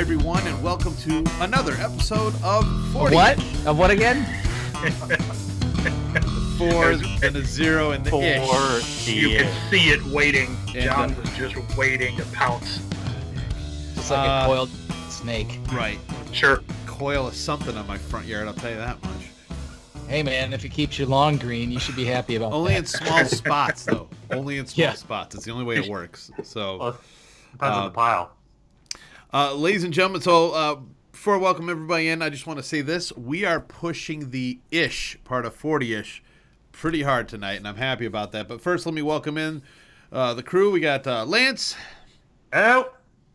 Hi, everyone, and welcome to another episode of 40. What? Of what again? Four and a zero and the ish. Four. You Yeah. could see it waiting. And, John uh, was just waiting to pounce. Just like Uh, a coiled snake. Right. Sure. Coil of something on my front yard, I'll tell you that much. Hey man, if it keeps your lawn green, you should be happy about it. Only that. in small spots, though. Only in small Yeah. spots. It's the only way it works. So, Well, depends Uh, on the pile. Uh, ladies and gentlemen, so uh, before I welcome everybody in, I just want to say this. We are pushing the ish part of 40 ish pretty hard tonight, and I'm happy about that. But first, let me welcome in uh, the crew. We got uh, Lance, Oh,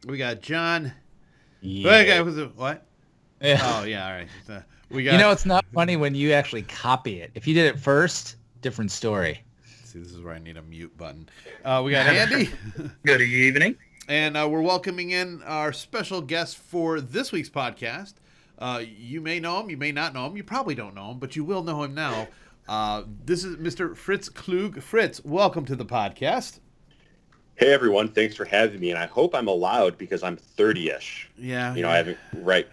we got John. Yeah. Wait, okay, who's the- what? Yeah. Oh, yeah, all right. Uh, we got. you know, it's not funny when you actually copy it. If you did it first, different story. See, this is where I need a mute button. Uh, we got Andy, Good evening. And uh, we're welcoming in our special guest for this week's podcast. Uh, you may know him, you may not know him, you probably don't know him, but you will know him now. Uh, this is Mr. Fritz Klug. Fritz, welcome to the podcast. Hey everyone, thanks for having me, and I hope I'm allowed because I'm 30ish. Yeah, You know, I haven't right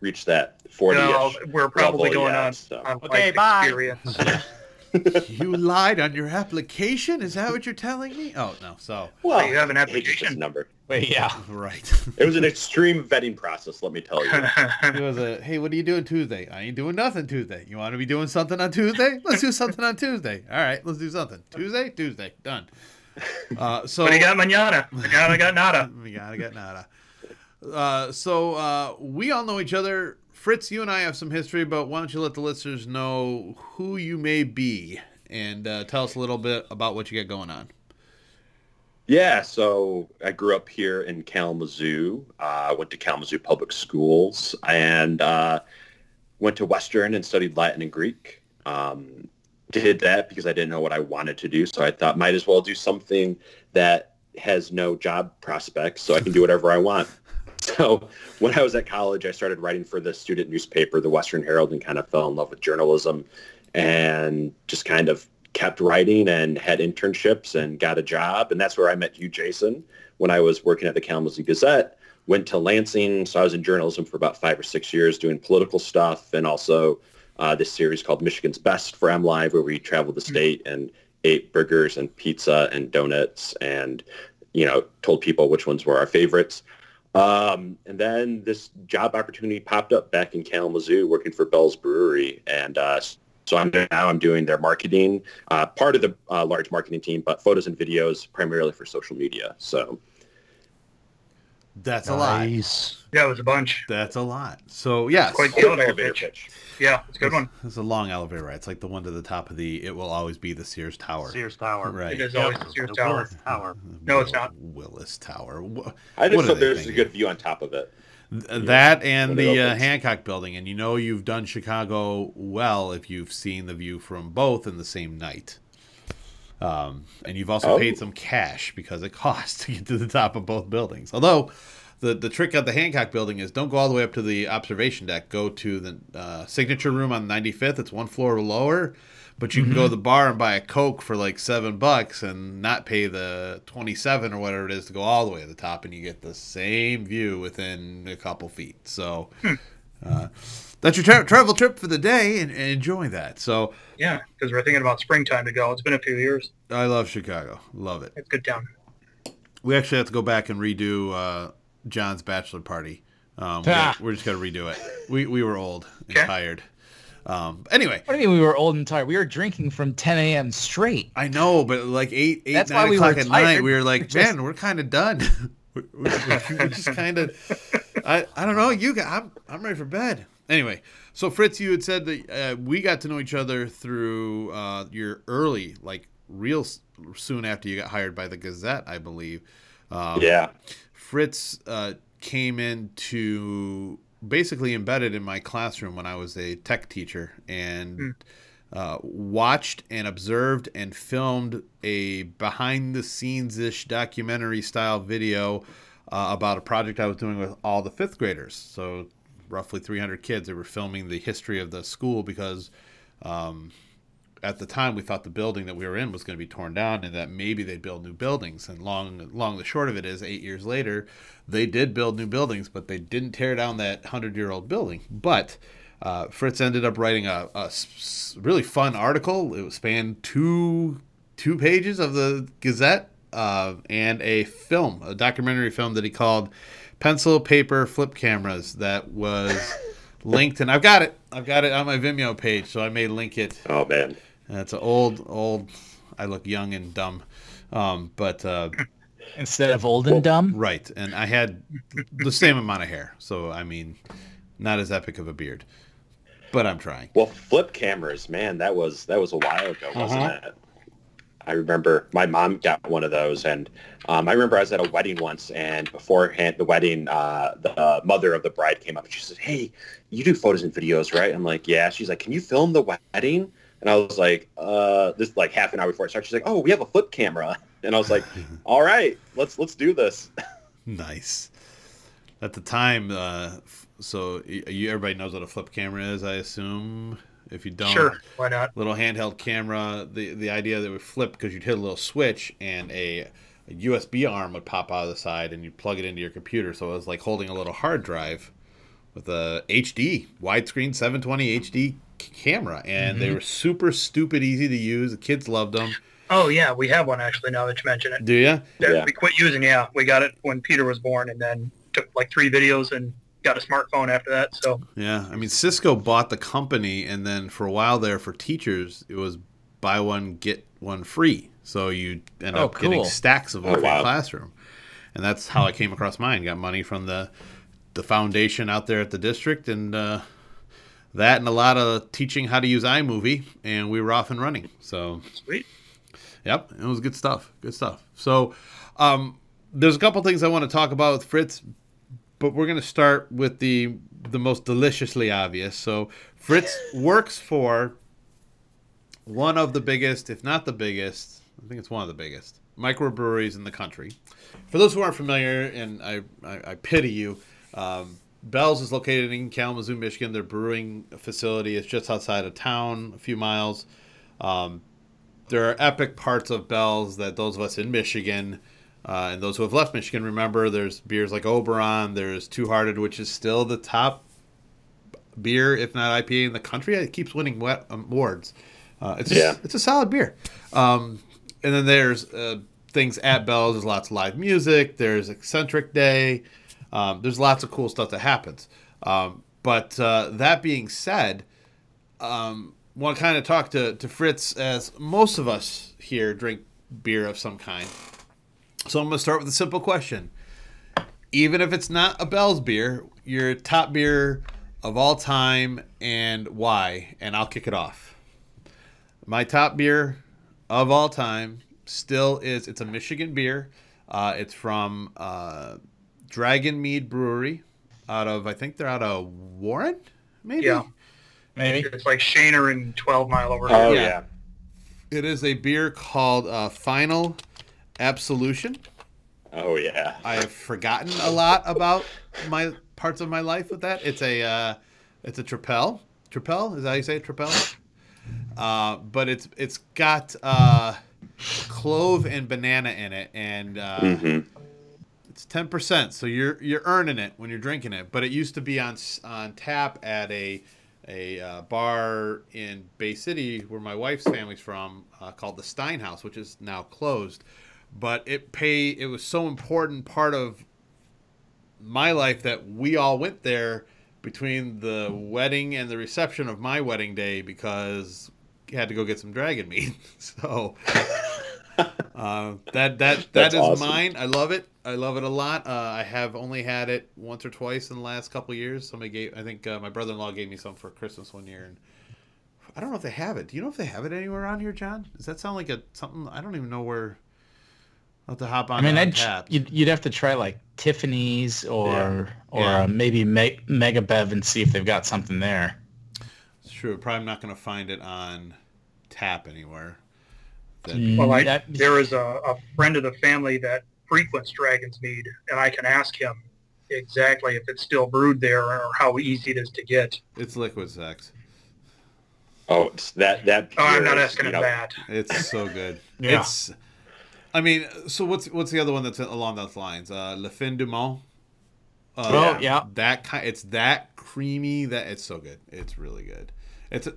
reached that 40ish. No, we're probably going yet, on, so. on Okay, life bye. experience. you lied on your application. Is that what you're telling me? Oh no, so Well, you have an I hate to application. number. Wait, yeah. right. It was an extreme vetting process, let me tell you. It was a hey, what are you doing Tuesday? I ain't doing nothing Tuesday. You want to be doing something on Tuesday? Let's do something on Tuesday. All right, let's do something. Tuesday, Tuesday, done. Uh, so what do you got, manana? Manana got nada. we gotta get nada. Uh, so uh, we all know each other. Fritz, you and I have some history, but why don't you let the listeners know who you may be and uh, tell us a little bit about what you got going on. Yeah, so I grew up here in Kalamazoo. I uh, went to Kalamazoo Public Schools and uh, went to Western and studied Latin and Greek. Um, did that because I didn't know what I wanted to do, so I thought might as well do something that has no job prospects, so I can do whatever I want. So when I was at college, I started writing for the student newspaper, the Western Herald, and kind of fell in love with journalism, and just kind of kept writing and had internships and got a job. And that's where I met you, Jason, when I was working at the Kalamazoo Gazette. Went to Lansing, so I was in journalism for about five or six years doing political stuff and also uh, this series called Michigan's Best for MLive, where we traveled the state and ate burgers and pizza and donuts and, you know, told people which ones were our favorites. Um, and then this job opportunity popped up back in Kalamazoo working for Bell's Brewery. And uh, so I'm now I'm doing their marketing, uh, part of the uh, large marketing team, but photos and videos primarily for social media. So That's a lot. Yeah, it was a bunch. That's a lot. So yes, Quite quick the elevator elevator pitch. pitch. Yeah, it's a good one. It's a long elevator ride. It's like the one to the top of the. It will always be the Sears Tower. Sears Tower. Right. It is always the Sears the Tower. Willis Tower. No, it's not. Willis Tower. Wha- I just thought they there's a good view on top of it. Th- That and the uh. Hancock Building, and you know you've done Chicago well if you've seen the view from both in the same night. Um, and you've also Oh. paid some cash because it costs to get to the top of both buildings. Although the the trick of the Hancock Building is don't go all the way up to the observation deck. Go to the uh, signature room on 95th. It's one floor lower, but you can go to the bar and buy a Coke for like seven bucks and not pay the 27 or whatever it is to go all the way to the top, and you get the same view within a couple feet. So. Uh, that's your tra- travel trip for the day, and, and enjoy that. So, Yeah, because we're thinking about springtime to go. It's been a few years. I love Chicago, love it. It's a good town. We actually have to go back and redo uh, John's bachelor party. Um, we're, Ah. we're just gonna redo it. We we were old and Okay. tired. Um, anyway, What do you mean we were old and tired? We were drinking from 10 a.m. straight. I know, but like eight, eight, That's nine we o'clock were at tired. night, we were like, We're just- man, we're kind of done. we're, we're, we're just kind of. I, I don't know. You got. I'm I'm ready for bed. Anyway, so Fritz, you had said that uh, we got to know each other through uh, your early, like real s- soon after you got hired by the Gazette, I believe. Um, Yeah. Fritz uh, came into basically embedded in my classroom when I was a tech teacher and uh, watched and observed and filmed a behind the scenes ish documentary style video uh, about a project I was doing with all the fifth graders. So, roughly 300 kids. They were filming the history of the school because um, at the time we thought the building that we were in was going to be torn down and that maybe they'd build new buildings. And long, long the short of it is, eight years later, they did build new buildings, but they didn't tear down that hundred year old building. But uh, Fritz ended up writing a really fun article. It spanned two two pages of the Gazette uh, and a film, a documentary film that he called "Pencil Paper Flip Cameras." That was linked, and I've got it. I've got it on my Vimeo page, so I may link it. Oh man. And it's an old, old. I look young and dumb, um, but uh, Instead of old and dumb. right. And I had the same amount of hair, so I mean, not as epic of a beard, but I'm trying. Well, flip cameras, man, that was that was a while ago, wasn't Uh-huh. it? I remember my mom got one of those, and um, I remember I was at a wedding once, and beforehand the wedding, uh, the mother of the bride came up and she said, "Hey, you do photos and videos, right?" I'm like, "Yeah." She's like, "Can you film the wedding?" And I was like, "Uh, this like half an hour before it starts." She's like, "Oh, we have a flip camera," and I was like, "All right, let's let's do this." Nice. At the time, uh, so you everybody knows what a flip camera is, I assume. If you don't, Sure, why not? little handheld camera. The the idea that it would flip because you'd hit a little switch and a, a USB arm would pop out of the side and you'd plug it into your computer. So it was like holding a little hard drive with a HD widescreen 720 HD c- camera, and they were super stupid easy to use. The kids loved them. Oh yeah, we have one actually. Now that you mention it, Do you? Yeah. we quit using. Yeah, we got it when Peter was born, and then took like three videos and got a smartphone after that. So Yeah, I mean Cisco bought the company, and then for a while there, for teachers, it was buy one get one free. So you end Oh, up getting stacks of them Oh, for your wow. classroom, and that's how I came across mine. Got money from the the foundation out there at the district, and uh, that, and a lot of teaching how to use iMovie, and we were off and running. So sweet. Yep, it was good stuff. Good stuff. So, um, there's a couple things I want to talk about with Fritz, but we're going to start with the the most deliciously obvious. So, Fritz works for one of the biggest, if not the biggest, I think it's one of the biggest microbreweries in the country. For those who aren't familiar, and I I, I pity you. Um, Bell's is located in Kalamazoo, Michigan. Their brewing facility is just outside of town, a few miles. Um, there are epic parts of Bell's that those of us in Michigan uh, and those who have left Michigan remember. There's beers like Oberon. There's Two Hearted, which is still the top beer, if not IPA, in the country. It keeps winning wet, um, awards. Uh, it's a, it's a solid beer. Um, and then there's uh, things at Bell's. There's lots of live music. There's Eccentric Day. Um, there's lots of cool stuff that happens. Um, but uh, that being said, um, want to kind of talk to, to Fritz as most of us here drink beer of some kind. So I'm going to start with a simple question. Even if it's not a Bell's beer, your top beer of all time and why? And I'll kick it off. My top beer of all time still is it's a Michigan beer. Uh, it's from uh, Dragon Mead Brewery out of I think they're out of Warren, maybe. Yeah. Maybe. It's like Schoenherr and 12 Mile over. Oh Yeah. yeah. It is a beer called uh, Final Absolution. Oh yeah. I have forgotten a lot about my parts of my life with that. It's a uh, it's a Tripel. Tripel is that how you say it? Tripel. Uh, but it's it's got uh, clove and banana in it, and uh, hmm it's ten percent. So you're you're earning it when you're drinking it. But it used to be on on tap at a a uh, bar in Bay City where my wife's family's from, uh, called the Steinhaus, which is now closed. But it pay it was so important part of my life that we all went there between the wedding and the reception of my wedding day because we had to go get some dragon meat. So uh, that that that That's awesome. mine. I love it. I love it a lot. Uh, I have only had it once or twice in the last couple of years. Somebody gave, I think uh, my brother-in-law gave me some for Christmas one year, and I don't know if they have it. Do you know if they have it anywhere around here, John? Does that sound like a something? I don't even know where. I'll have to hop on. I mean, on I'd, tap. you'd, you'd have to try like Tiffany's or Yeah. or Yeah. Uh, maybe Me- Mega Bev and see if they've got something there. It's true. Probably not going to find it on tap anywhere. That- Mm, Well, I, that- there is a, a friend of the family that frequents Dragon's Mead, and I can ask him exactly if it's still brewed there or how easy it is to get. It's liquid sex. Oh, it's that that. Oh, I'm not asking you him know, that. It's so good. Yeah. It's. I mean, so what's what's the other one that's along those lines? Uh, Le Fin du Monde. Uh, Oh, yeah. That kind. It's that creamy. That it's so good. It's really good. It's.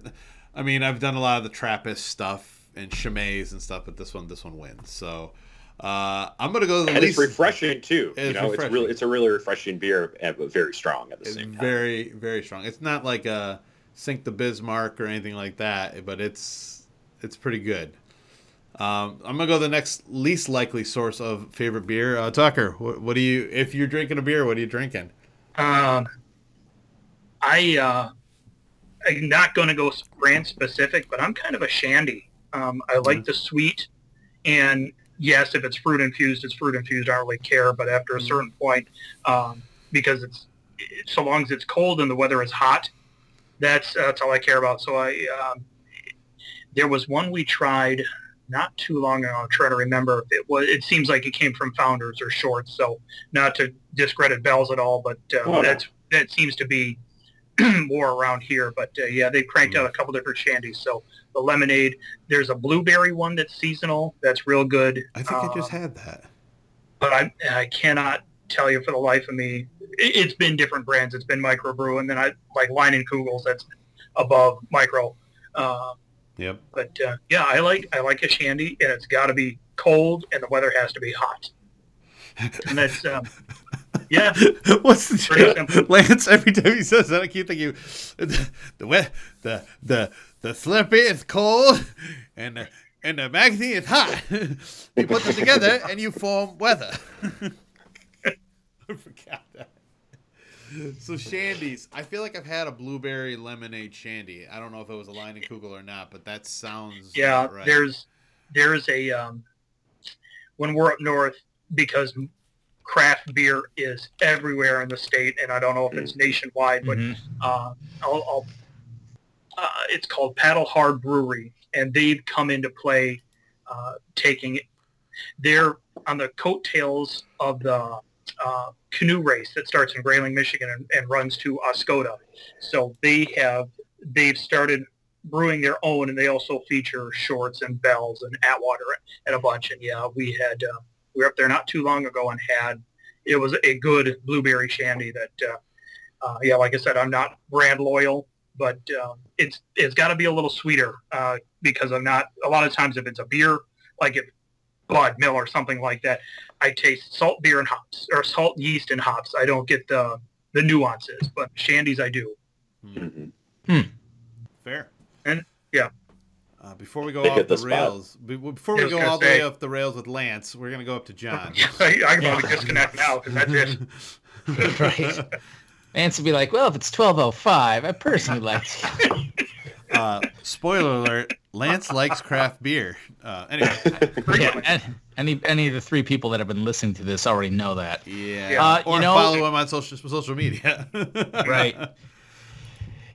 I mean, I've done a lot of the Trappist stuff and Chimay and stuff, but this one, this one wins. So, uh, I'm gonna go to the And least. it's refreshing too. It's you know, refreshing. it's really it's a really refreshing beer, and but very strong at the It's same time. very very strong. It's not like a Sink the Bismarck or anything like that, but it's it's pretty good. Um, I'm gonna go the next least likely source of favorite beer. Uh, Tucker, what, what do you if you're drinking a beer? What are you drinking? Um, I uh, I'm not going to go brand specific, but I'm kind of a shandy. Um, I like the sweet, and yes, if it's fruit infused, it's fruit infused. I don't really care, but after a certain point, um, because it's it, so long as it's cold and the weather is hot, that's that's all I care about. So I um, there was one we tried not too long ago. I'm trying to remember if it was. It seems like it came from Founders or Shorts. So not to discredit Bells at all, but uh, Oh, that's that seems to be more around here. But uh, yeah, they've cranked out a couple different shandies. So the lemonade. There's a blueberry one that's seasonal. That's real good. I think I just Um, had that. but I I cannot tell you for the life of me. It, it's been different brands. It's been microbrew, and then I like Leinenkugels. That's above micro. Uh, Yep. but uh, yeah, I like I like a shandy, and it's got to be cold, and the weather has to be hot. And that's um, yeah, What's the joke? Lance? Every time he says that, I keep thinking the the the the, the Slurpee is cold and the, and the magazine is hot. you put them together and you form weather. I forgot that. So shandies, I feel like I've had a blueberry lemonade shandy. I don't know if it was a Leinenkugel or not, but that sounds yeah. right. There's there's a um, when we're up north because craft beer is everywhere in the state, and I don't know if it's nationwide, but Mhm. uh, I'll, I'll, uh, it's called Paddle Hard Brewery, and they've come into play, uh, taking they're on the coattails of the uh, canoe race that starts in Grayling, Michigan, and, and runs to Oscoda. So they have they've started brewing their own, and they also feature shorts and bells and Atwater and a bunch. And yeah, we had uh, we were up there not too long ago and had it was a good blueberry shandy that. Uh, uh, yeah, like I said, I'm not brand loyal, but um, it's it's got to be a little sweeter uh, because I'm not. A lot of times, if it's a beer, like if Bud Mill or something like that, I taste salt beer and hops or salt yeast and hops. I don't get the the nuances, but shandies I do. Mhm. Fair. And- yeah. Uh, before we go off the, the spot. rails, before we go gonna all the way say- off the rails with Lance, we're gonna go up to John. I, I can probably disconnect now because that's it. right. Vance would be like, well, if it's 1205, I personally like to. uh, spoiler alert: Lance likes craft beer. Uh, anyway, yeah, any any of the three people that have been listening to this already know that. yeah. Uh, or you know- follow him on social social media. Right.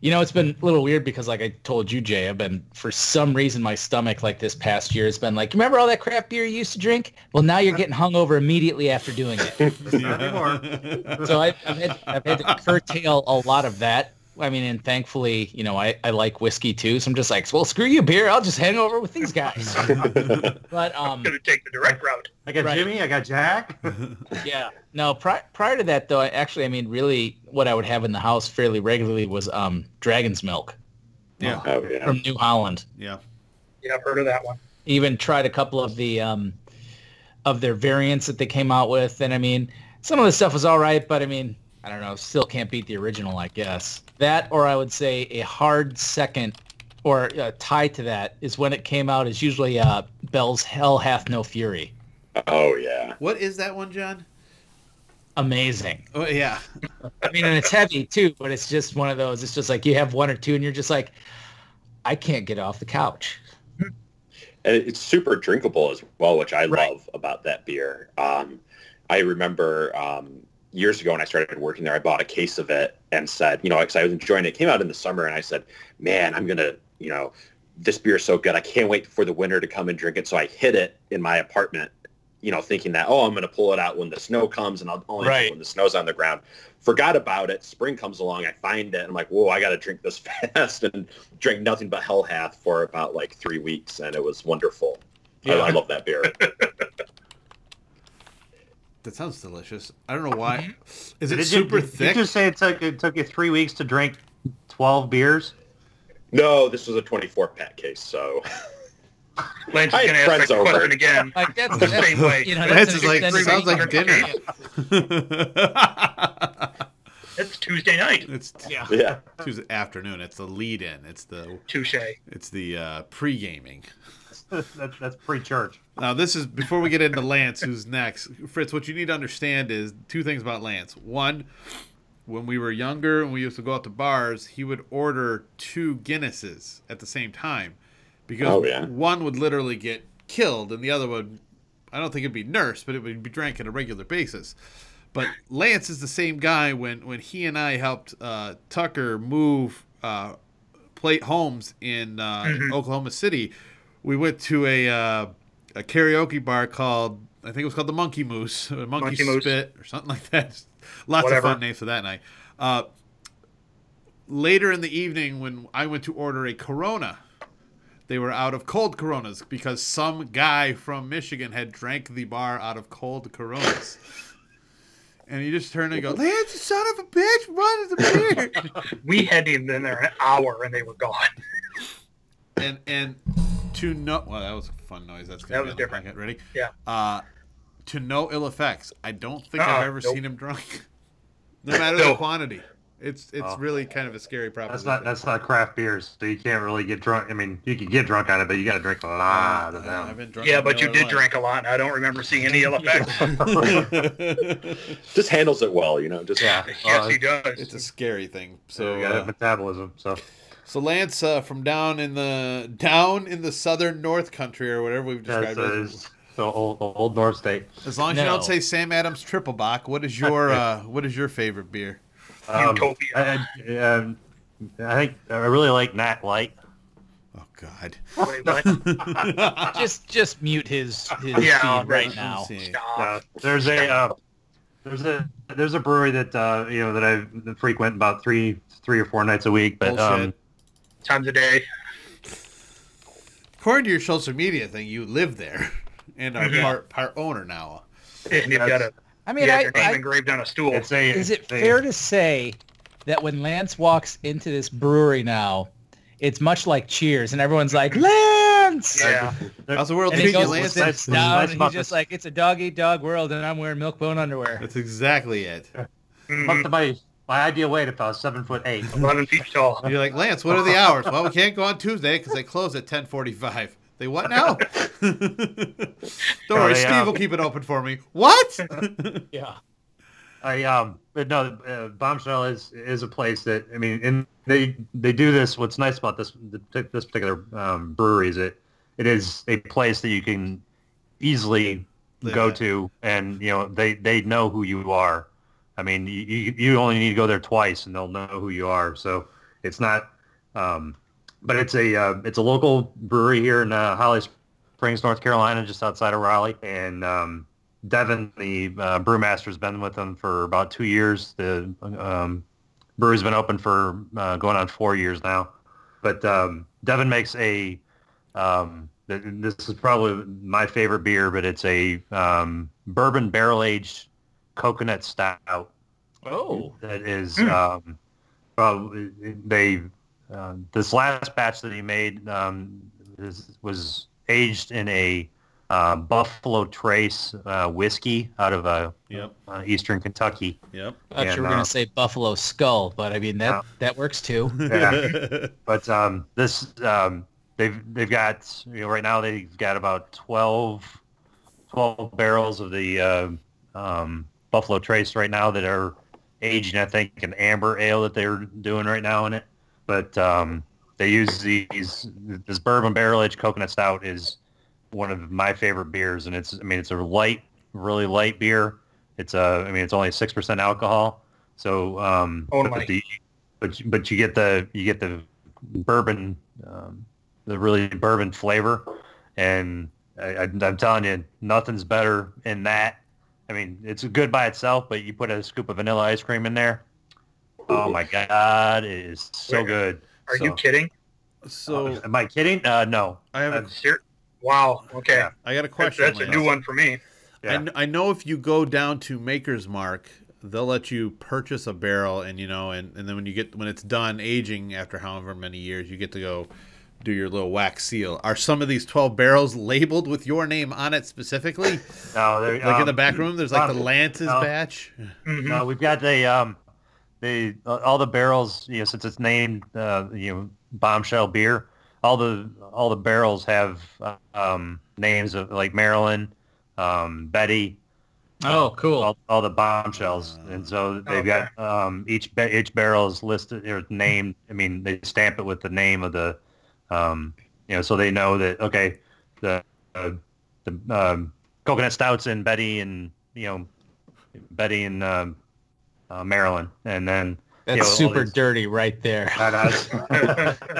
You know, it's been a little weird because, like I told you, Jay, I've been, for some reason, my stomach, like this past year, has been like, remember all that craft beer you used to drink? Well, now you're getting hungover immediately after doing it. So I, I've, had, I've had to curtail a lot of that. I mean, and thankfully, you know, I, I like whiskey too. So I'm just like, well, screw you, beer. I'll just hang over with these guys. But um, I'm going to take the direct route. I got Right. Jimmy. I got Jack. yeah, no. Pri- prior to that, though, I actually, I mean, really, what I would have in the house fairly regularly was um, Dragon's Milk yeah, Oh yeah. from New Holland. yeah. Yeah, I've heard of that one. Even tried a couple of the um, of their variants that they came out with, and I mean, some of the stuff was all right, but I mean, I don't know, still can't beat the original, I guess. That, or I would say a hard second or uh, tie to that is when it came out is usually uh, Bell's Hell Hath No Fury. Oh yeah. What is that one, John? Amazing. Oh yeah, I mean, and it's heavy too, but it's just one of those. It's just like you have one or two, and you're just like, I can't get off the couch. and it's super drinkable as well, which I Right. love about that beer. Um, I remember um, years ago when I started working there, I bought a case of it and said, you know, because I was enjoying it. It came out in the summer, and I said, man, I'm gonna, you know, this beer is so good. I can't wait for the winter to come and drink it. So I hid it in my apartment you know, thinking that oh, I'm going to pull it out when the snow comes, and I'll only Right. when the snow's on the ground. Forgot about it. Spring comes along, I find it, and I'm like, whoa, I got to drink this fast, and drank nothing but Hellhath for about like three weeks, and it was wonderful. I, I love that beer. That sounds delicious. I don't know why. Is it Did super you, did thick? you just say it took it took you three weeks to drink twelve beers? no, this was a 24 pack case, so Lance is going to ask friends that over. question again. Like that's The that's- same way. You know, Lance that's is like, sounds like week. dinner. It's Tuesday night. it's Yeah. yeah. Tuesday afternoon. It's the lead-in. It's the Touche. it's the uh, pre-gaming. that's, that's pre-church. Now this is before we get into Lance, who's next. Fritz, what you need to understand is two things about Lance. One, when we were younger and we used to go out to bars, he would order two Guinnesses at the same time because Oh, yeah. one would literally get killed and the other would I don't think it'd be nursed, but it would be drank on a regular basis. But Lance is the same guy when when he and I helped uh, Tucker move uh, plate homes in uh, Mhm. Oklahoma City. We went to a uh, a karaoke bar called I think it was called the Monkey Moose, or Monkey, Monkey Moose. Spit, or something like that. Lots Whatever. of fun names for that night. Uh, later in the evening, when I went to order a Corona, they were out of cold Coronas because some guy from Michigan had drank the bar out of cold Coronas. And you just turn and go, Lance, son of a bitch, run to the beer. We hadn't even been there an hour and they were gone. And and to no well that was a fun noise that's gonna That was different. podcast. ready Yeah. uh to no ill effects i don't think i've Uh-uh, ever nope. seen him drunk no matter the quantity it's it's Oh. really kind of a scary problem. That's not that's not craft beers, so you can't really get drunk. I mean, you can get drunk on it, but you got to drink a lot of Uh, I've them. been drunk Yeah, but you did life. drink a lot, and I don't remember seeing any ill effects. Just handles it well, you know. Just Yeah, yes, uh, he does. it's a scary thing so so you got uh, metabolism. So so lance uh, from down in the down in the southern north country or whatever we've that's described it uh, as. so old old North State. as long as you don't say sam adams triple bock what is your uh what is your favorite beer Um, Utopia. I, I, um, I think I really like Nat Light. oh god Wait. Just just mute his his Yeah, feed right Let's now. Uh, there's a uh, there's a there's a brewery that uh, you know that I frequent about three three or four nights a week. But um, Bullshit. Times a day. According to your social media thing, you live there and are Mhm. part part owner now. And you've got a I mean, have I, your name I engraved on a stool. it's a is it it's a- fair to say that when Lance walks into this brewery now, it's much like Cheers, and everyone's like Lance. Yeah. How's the world And he treating you, goes Lance? and Nice- down, nice and he's just like, "It's a dog eat dog world," and I'm wearing milk bone underwear. That's exactly it. Mhm. up to my my ideal weight if I was seven foot eight. 11 feet tall. You're like, Lance, what are the hours? Well, we can't go on Tuesday because they close at 10:45. They what now? Don't worry, Steve uh, will keep it open for me. What? Yeah. I um, but no, uh, Bombshell is is a place that I mean, and they they do this. What's nice about this this particular um, brewery is it it is a place that you can easily Live go to, and you know they they know who you are. I mean, you you only need to go there twice, and they'll know who you are. So it's not, um, but it's a uh, it's a local brewery here in uh, Holly Springs, North Carolina, just outside of Raleigh, and um, Devin, the uh, brewmaster, has been with them for about two years. The um, brewery's been open for uh, going on four years now. But um, Devin makes a, um, this is probably my favorite beer, but it's a um, bourbon barrel-aged coconut stout Oh. that is, Hmm. um, well, they, uh, this last batch that he made um, is, was aged in a uh, Buffalo Trace uh, whiskey out of uh, Yep. uh, Eastern Kentucky. Yep. I thought you were uh, gonna say Buffalo Skull, but I mean that No. that works too. Yeah. But um, this um, they've they've got you know right now they've got about 12, 12 barrels of the uh, um, Buffalo Trace right now that are aging. I think an amber ale that they're doing right now in it. But um, they use these this bourbon barrel aged coconut stout is one of my favorite beers, and it's I mean it's a light, really light beer. It's a I mean it's only six percent alcohol. So um, Only. but the but you- but you get the you get the bourbon um, the really bourbon flavor and I, I, I'm telling you, nothing's better in that. I mean, it's good by itself, but you put a scoop of vanilla ice cream in there. Oh my god, it is so Wait, good. Are So- you kidding? So Uh, am I kidding? Uh, no. I have a, uh, Ser- wow. Okay. Yeah. I got a question. that's a new one for me. I, Yeah. kn- I know if you go down to Maker's Mark, they'll let you purchase a barrel, and you know, and, and then when you get when it's done aging after however many years, you get to go do your little wax seal. Are some of these twelve barrels labeled with your name on it specifically? No, there- Like in the um, back room, there's like the um, Lance's no. batch. Mhm. No, we've got the um, the uh, all the barrels. You know, since it's named uh, you know bombshell beer, all the all the barrels have uh, um, names of like Marilyn, um, Betty, Oh, cool. all, all the bombshells, and so they've got um, each each barrel is listed or named. I mean, they stamp it with the name of the, um, you know, so they know that okay, the uh, the um, coconut stouts in Betty and you know Betty and um, uh, Maryland, and then That's you know, super these- dirty right there. That is-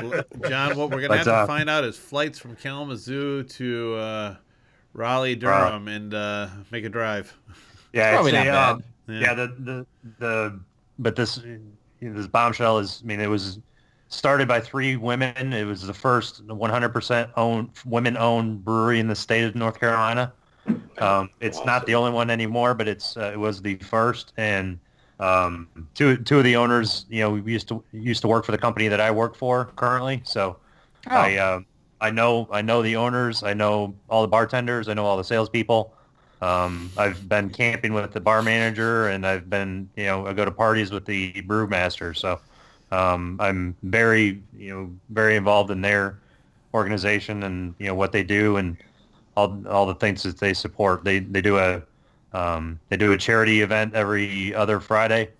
Well, John, what we're gonna But, have to uh, find out is flights from Kalamazoo to uh, Raleigh, Durham, and uh, make a drive. yeah, Probably it's not a, bad. um, yeah, the, the the but this this bombshell is. I mean, it was started by three women. It was the first 100% owned women-owned brewery in the state of North Carolina. Um, it's not the only one anymore, but it's uh, it was the first. And um, two two of the owners, you know, we used to used to work for the company that I work for currently. So Oh. I uh, I know I know the owners. I know all the bartenders. I know all the salespeople. Um, I've been camping with the bar manager, and I've been you know I go to parties with the brewmaster. So um, I'm very you know very involved in their organization and you know what they do and all all the things that they support. They they do a um, they do a charity event every other Friday.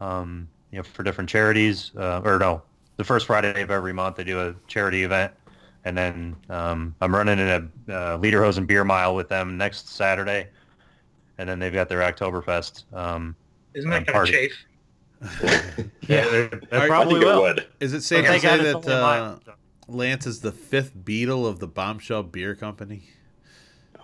Um, you know for different charities uh, or no the first Friday of every month they do a charity event. And then um, I'm running in a uh, Lederhosen beer mile with them next Saturday. And then they've got their Oktoberfest. Um, Isn't that kind of chafe? Yeah. they, they Are- I probably think it will. would. Is it safe But to say got that uh. Lance is the fifth beetle of the Bombshell Beer Company?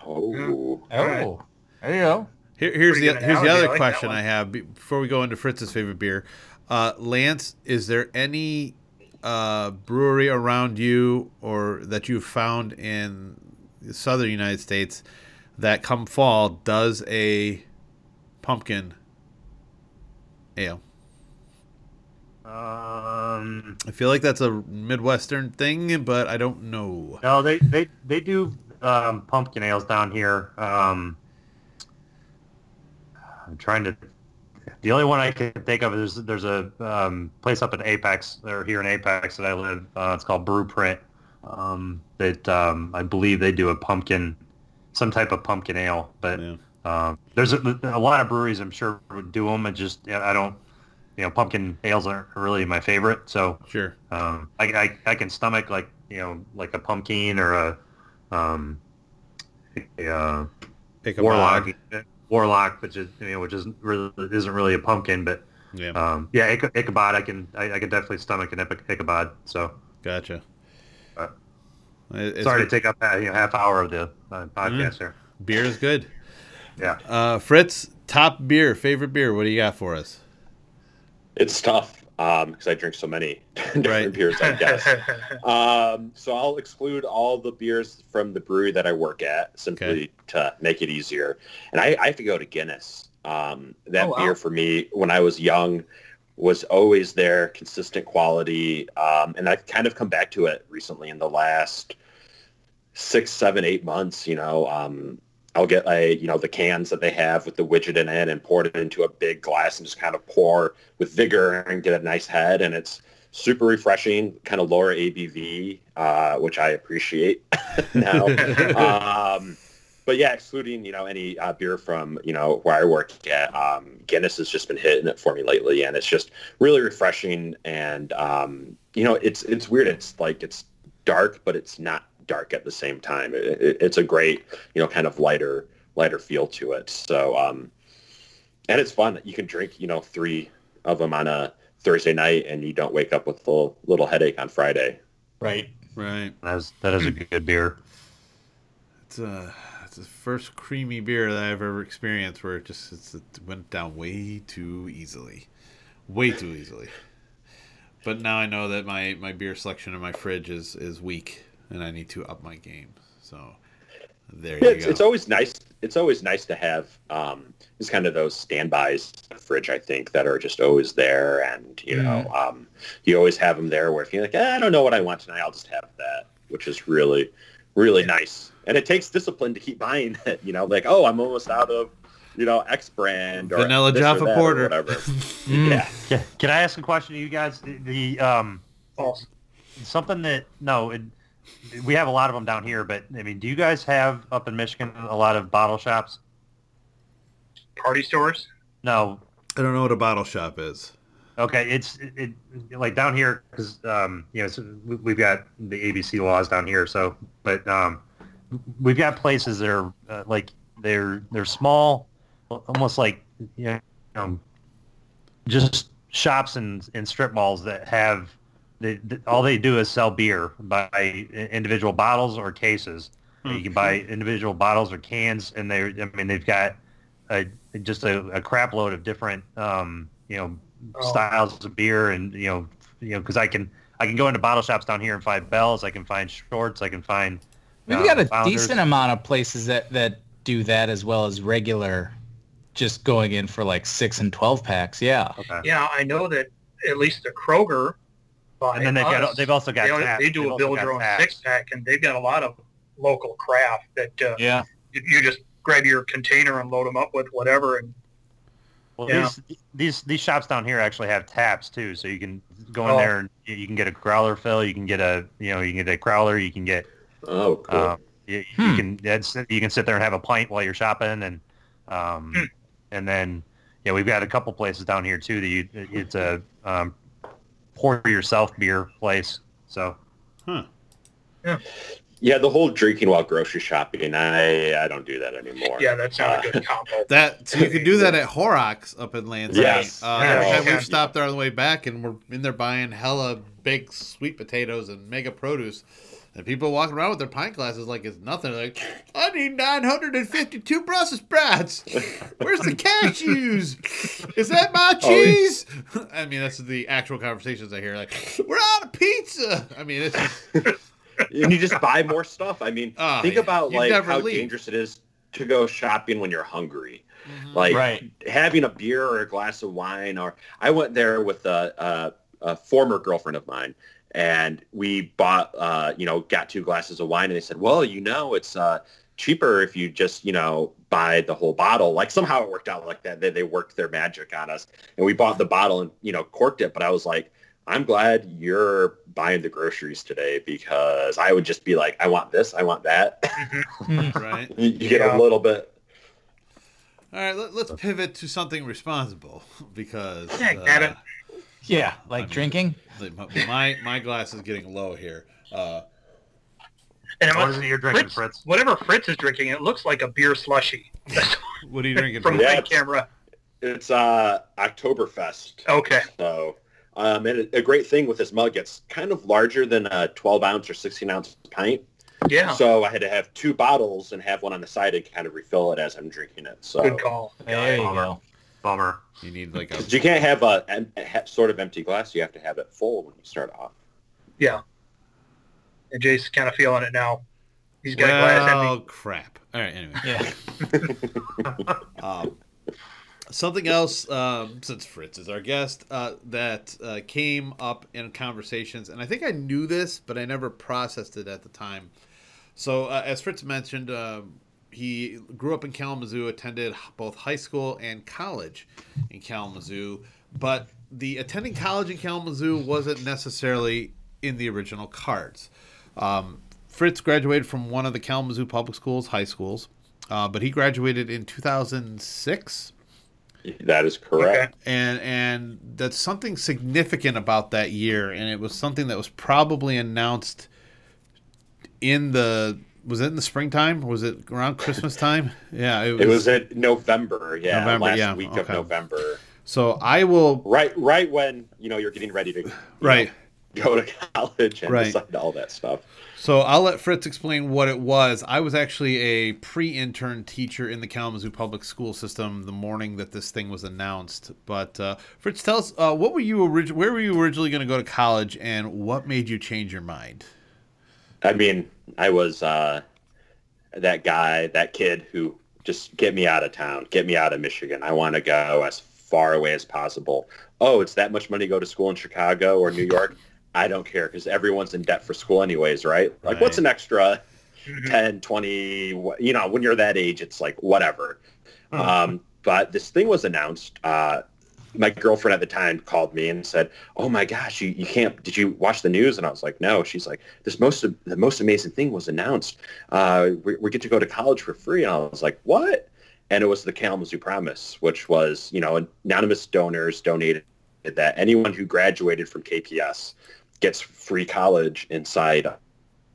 Oh. Oh, there you go. Here, here's Pretty the here's the analogy. I other like question. I have before we go into Fritz's favorite beer. Uh, Lance, is there any uh, brewery around you or that you've found in the southern United States that come fall does a pumpkin ale? Um, I feel like that's a Midwestern thing, but I don't know. no, they, they, they do um, pumpkin ales down here. Um, I'm trying to. The only one I can think of is there's a um, place up in Apex, or here in Apex that I live. Uh, it's called Brew Print. Um, that um, I believe they do a pumpkin, some type of pumpkin ale. But Yeah. um, there's a, a lot of breweries I'm sure would do them. And just I don't. You know, pumpkin ales aren't really my favorite. So Sure. um, I, I, I can stomach like you know like a pumpkin or a um, a, uh, a warlock warlock, which is you know which is really isn't really a pumpkin, but Yeah. um, yeah, Ich- Ichabod I can I, I can definitely stomach an Icha- Ichabod. So Gotcha. Uh, It- sorry good. to take up uh, you know half hour of the uh, podcast here. beer is good. Yeah, Uh, Fritz, top beer, favorite beer. What do you got for us? It's tough because I drink so many different Right. beers, I guess. um, so I'll exclude all the beers from the brewery that I work at simply Okay. to make it easier. And I, I have to go to Guinness. Um, that Oh, wow. beer for me, when I was young, was always there, consistent quality. Um, and I've kind of come back to it recently in the last six, seven, eight months. You know, um, I'll get a you know the cans that they have with the widget in it and pour it into a big glass and just kind of pour with vigor and get a nice head and it's super refreshing, kind of lower ABV, uh, which I appreciate now. um, but yeah, excluding you know any uh, beer from you know where I work at, um, Guinness has just been hitting it for me lately, and it's just really refreshing. And um, you know, it's it's weird. It's like it's dark, but it's not dark at the same time. It, it, it's a great you know kind of lighter lighter feel to it. So um, and it's fun. You can drink you know three of them on a Thursday night, and you don't wake up with a little, little headache on Friday. Right. Right. that is that is a good beer. It's, uh, it's the first creamy beer that I've ever experienced where it just it's, it went down way too easily, way too easily. But now I know that my, my beer selection in my fridge is, is weak, and I need to up my game. So there you Yeah, it's, go. it's always nice. It's always nice to have um, just kind of those standbys in the fridge. I think that are just always there, and you know, Mm-hmm. um, you always have them there. Where if you're like, eh, I don't know what I want tonight, I'll just have that, which is really, really nice. And it takes discipline to keep buying it. You know, like oh, I'm almost out of, you know, X brand or Vanilla this or Jaffa that or Porter. whatever. Mm. Yeah, Can, can I ask a question to you guys? The, the um, False. something that no, it, we have a lot of them down here, but I mean, do you guys have up in Michigan a lot of bottle shops? Party stores. No. I don't know what a bottle shop is. Okay, it's it, it like down here because um, you know so we- we've got the ABC laws down here. So, but um, we've got places that are uh, like they're they're small, almost like you know, um, just shops and, and strip malls that have they, they- all they do is sell beer by individual bottles or cases. You can buy individual bottles or cans, and they I mean they've got a, just a, a crap load of different um, you know Oh. styles of beer, and you know you know because I can I can go into bottle shops down here and find Bells, I can find Shorts, I can find We've uh, got a Founders. decent amount of places that, that do that as well as regular, just going in for like six and twelve packs. Yeah. Okay. Yeah, I know that at least the Kroger. By And then they've got they've also got they, taps. they do They've a build your own taps. six pack, and they've got a lot of local craft that uh, Yeah. you, you just grab your container and load them up with whatever, and Well, Yeah. these these these shops down here actually have taps too, so you can go in Oh. there and you you can get a growler fill, you can get a you know you can get a crowler, you can get oh cool. um, you, you Hmm. can you can sit there and have a pint while you're shopping, and um, Hmm. and then yeah, we've got a couple places down here too that you it's a um, pour yourself beer place. So Huh. yeah, the whole drinking while grocery shopping. I I don't do that anymore. yeah, that's not a Uh, good combo. That so you can do that at Horrocks up in Lansing. Yes. Uh, Yeah. every time Yeah. we've stopped there on the way back, and we're in there buying hella big sweet potatoes and mega produce, and people walking around with their pint glasses like it's nothing. Like, I need 952 Brussels sprouts. Where's the cashews? Is that my Oh, cheese? I mean, that's the actual conversations I hear. Like, we're out of pizza. I mean, it's just, and you just buy more stuff. I mean, Oh, think yeah. about You like how leave. dangerous it is to go shopping when you're hungry. Mm-hmm. Like Right. having a beer or a glass of wine, or I went there with a, a, a former girlfriend of mine, and we bought, uh, you know, got two glasses of wine, and they said, well, you know, it's uh, cheaper if you just, you know, buy the whole bottle. Like somehow it worked out like that. They, they worked their magic on us, and we bought the bottle and you know corked it. But I was like. I'm glad you're buying the groceries today because I would just be like, I want this, I want that. Mm. right. you you get Yeah. a little bit. All right, let, let's pivot to something responsible because Yeah, get it. Yeah. I Like mean- drinking. the- my my glass is getting low here. Uh, And it what must- is it you're drinking, Fritz, Fritz? whatever Fritz is drinking, it looks like a beer slushy what are you drinking? from Fritz? Yeah. my camera. It's uh Oktoberfest. Okay. So, um, and a great thing with this mug, it's kind of larger than a 12 ounce or 16 ounce pint. Yeah. So I had to have two bottles and have one on the side and kind of refill it as I'm drinking it. So Good call. There you go. Bummer. You need like a 'Cause you can't have a, em- a sort of empty glass. You have to have it full when you start off. Yeah. And Jay's kind of feeling it now. He's got a glass empty. well, crap. All right, anyway. Yeah. Um, something else, um, since Fritz is our guest, uh, that uh, came up in conversations, and I think I knew this, but I never processed it at the time. So, uh, as Fritz mentioned, um he grew up in Kalamazoo, attended both high school and college in Kalamazoo, but the attending college in Kalamazoo wasn't necessarily in the original cards. Um, Fritz graduated from one of the Kalamazoo public schools, high schools, uh, but he graduated in 2006 That is correct. and and that's something significant about that year and it was something that was probably announced in the was it in the springtime was it around christmas time yeah it was, It was in November. Yeah, November, last yeah, week of. November. so i will Right, right when you know you're getting ready to right know, go to college and Right. decide all that stuff. So I'll let Fritz explain what it was. I was actually a pre-intern teacher in the Kalamazoo public school system the morning that this thing was announced. But uh, Fritz, tell us uh, what were you orig- where were you originally going to go to college, and what made you change your mind? I mean, I was uh, that guy, that kid who just get me out of town, get me out of Michigan. I want to go as far away as possible. Oh, it's that much money to go to school in Chicago or New York. I don't care because everyone's in debt for school anyways, right? Like, what's an extra Mhm. 10, 20, wh- you know, when you're that age, it's like whatever. Um, but this thing was announced. Uh, my girlfriend at the time called me and said, "Oh my gosh, you, you can't! Did you watch the news?" And I was like, "No." She's like, "This most the most amazing thing was announced. Uh, we, we get to go to college for free." And I was like, "What?" And it was the Kalamazoo Promise, which was you know anonymous donors donated that anyone who graduated from KPS gets free college inside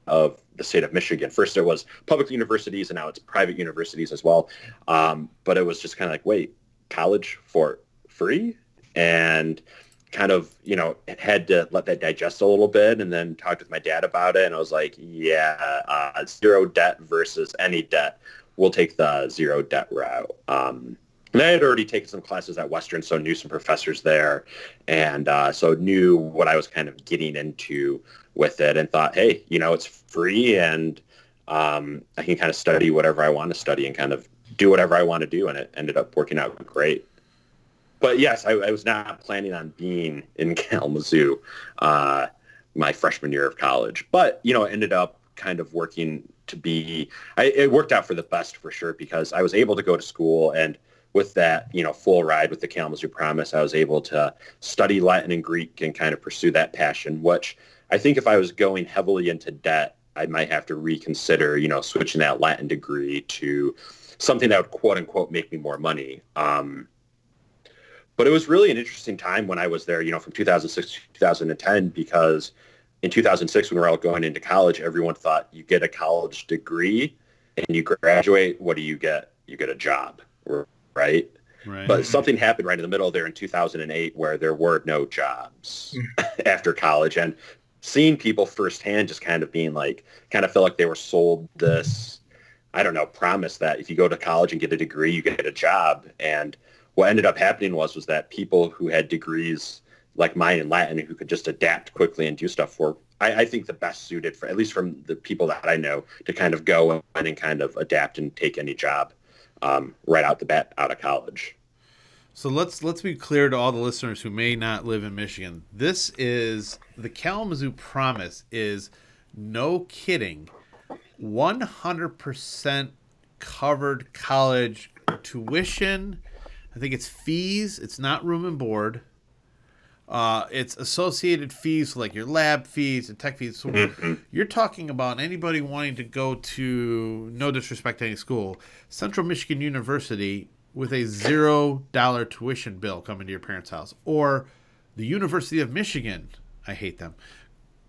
of the state of Michigan. First, it was public universities, and now it's private universities as well. Um, but it was just kind of like, wait, college for free, and kind of, you know, had to let that digest a little bit, and then talked with my dad about it, and I was like, yeah, uh, zero debt versus any debt. We'll take the zero debt route. Um, and I had already taken some classes at Western, so knew some professors there, and uh, so knew what I was kind of getting into with it, and thought, hey, you know, it's free, and um, I can kind of study whatever I want to study, and kind of do whatever I want to do, and it ended up working out great. But yes, I, I was not planning on being in Kalamazoo uh, my freshman year of college, but you know, it ended up kind of working to be. I, it worked out for the best for sure because I was able to go to school and with that, you know, full ride with the Kalamazoo Promise, I was able to study Latin and Greek and kind of pursue that passion, which I think if I was going heavily into debt, I might have to reconsider, you know, switching that Latin degree to something that would quote unquote make me more money. Um, but it was really an interesting time when I was there, you know, from 2006 to 2010, because in 2006, when we were all going into college, everyone thought you get a college degree and you graduate. What do you get? You get a job, right? Right. But something happened right in the middle there in 2008 where there were no jobs mm. after college and seeing people firsthand just kind of being like, kind of felt like they were sold this, I don't know, promise that if you go to college and get a degree, you get a job. And what ended up happening was, was that people who had degrees like mine in Latin who could just adapt quickly and do stuff were, I, I think, the best suited for, at least from the people that I know, to kind of go in and kind of adapt and take any job um, right out the bat out of college. So let's let's be clear to all the listeners who may not live in Michigan. This is the Kalamazoo Promise is no kidding, one hundred percent covered college tuition. I think it's fees. It's not room and board. Uh, it's associated fees like your lab fees and tech fees. So you're talking about anybody wanting to go to, no disrespect to any school, Central Michigan University with a zero dollar tuition bill coming to your parents' house, or the University of Michigan. I hate them.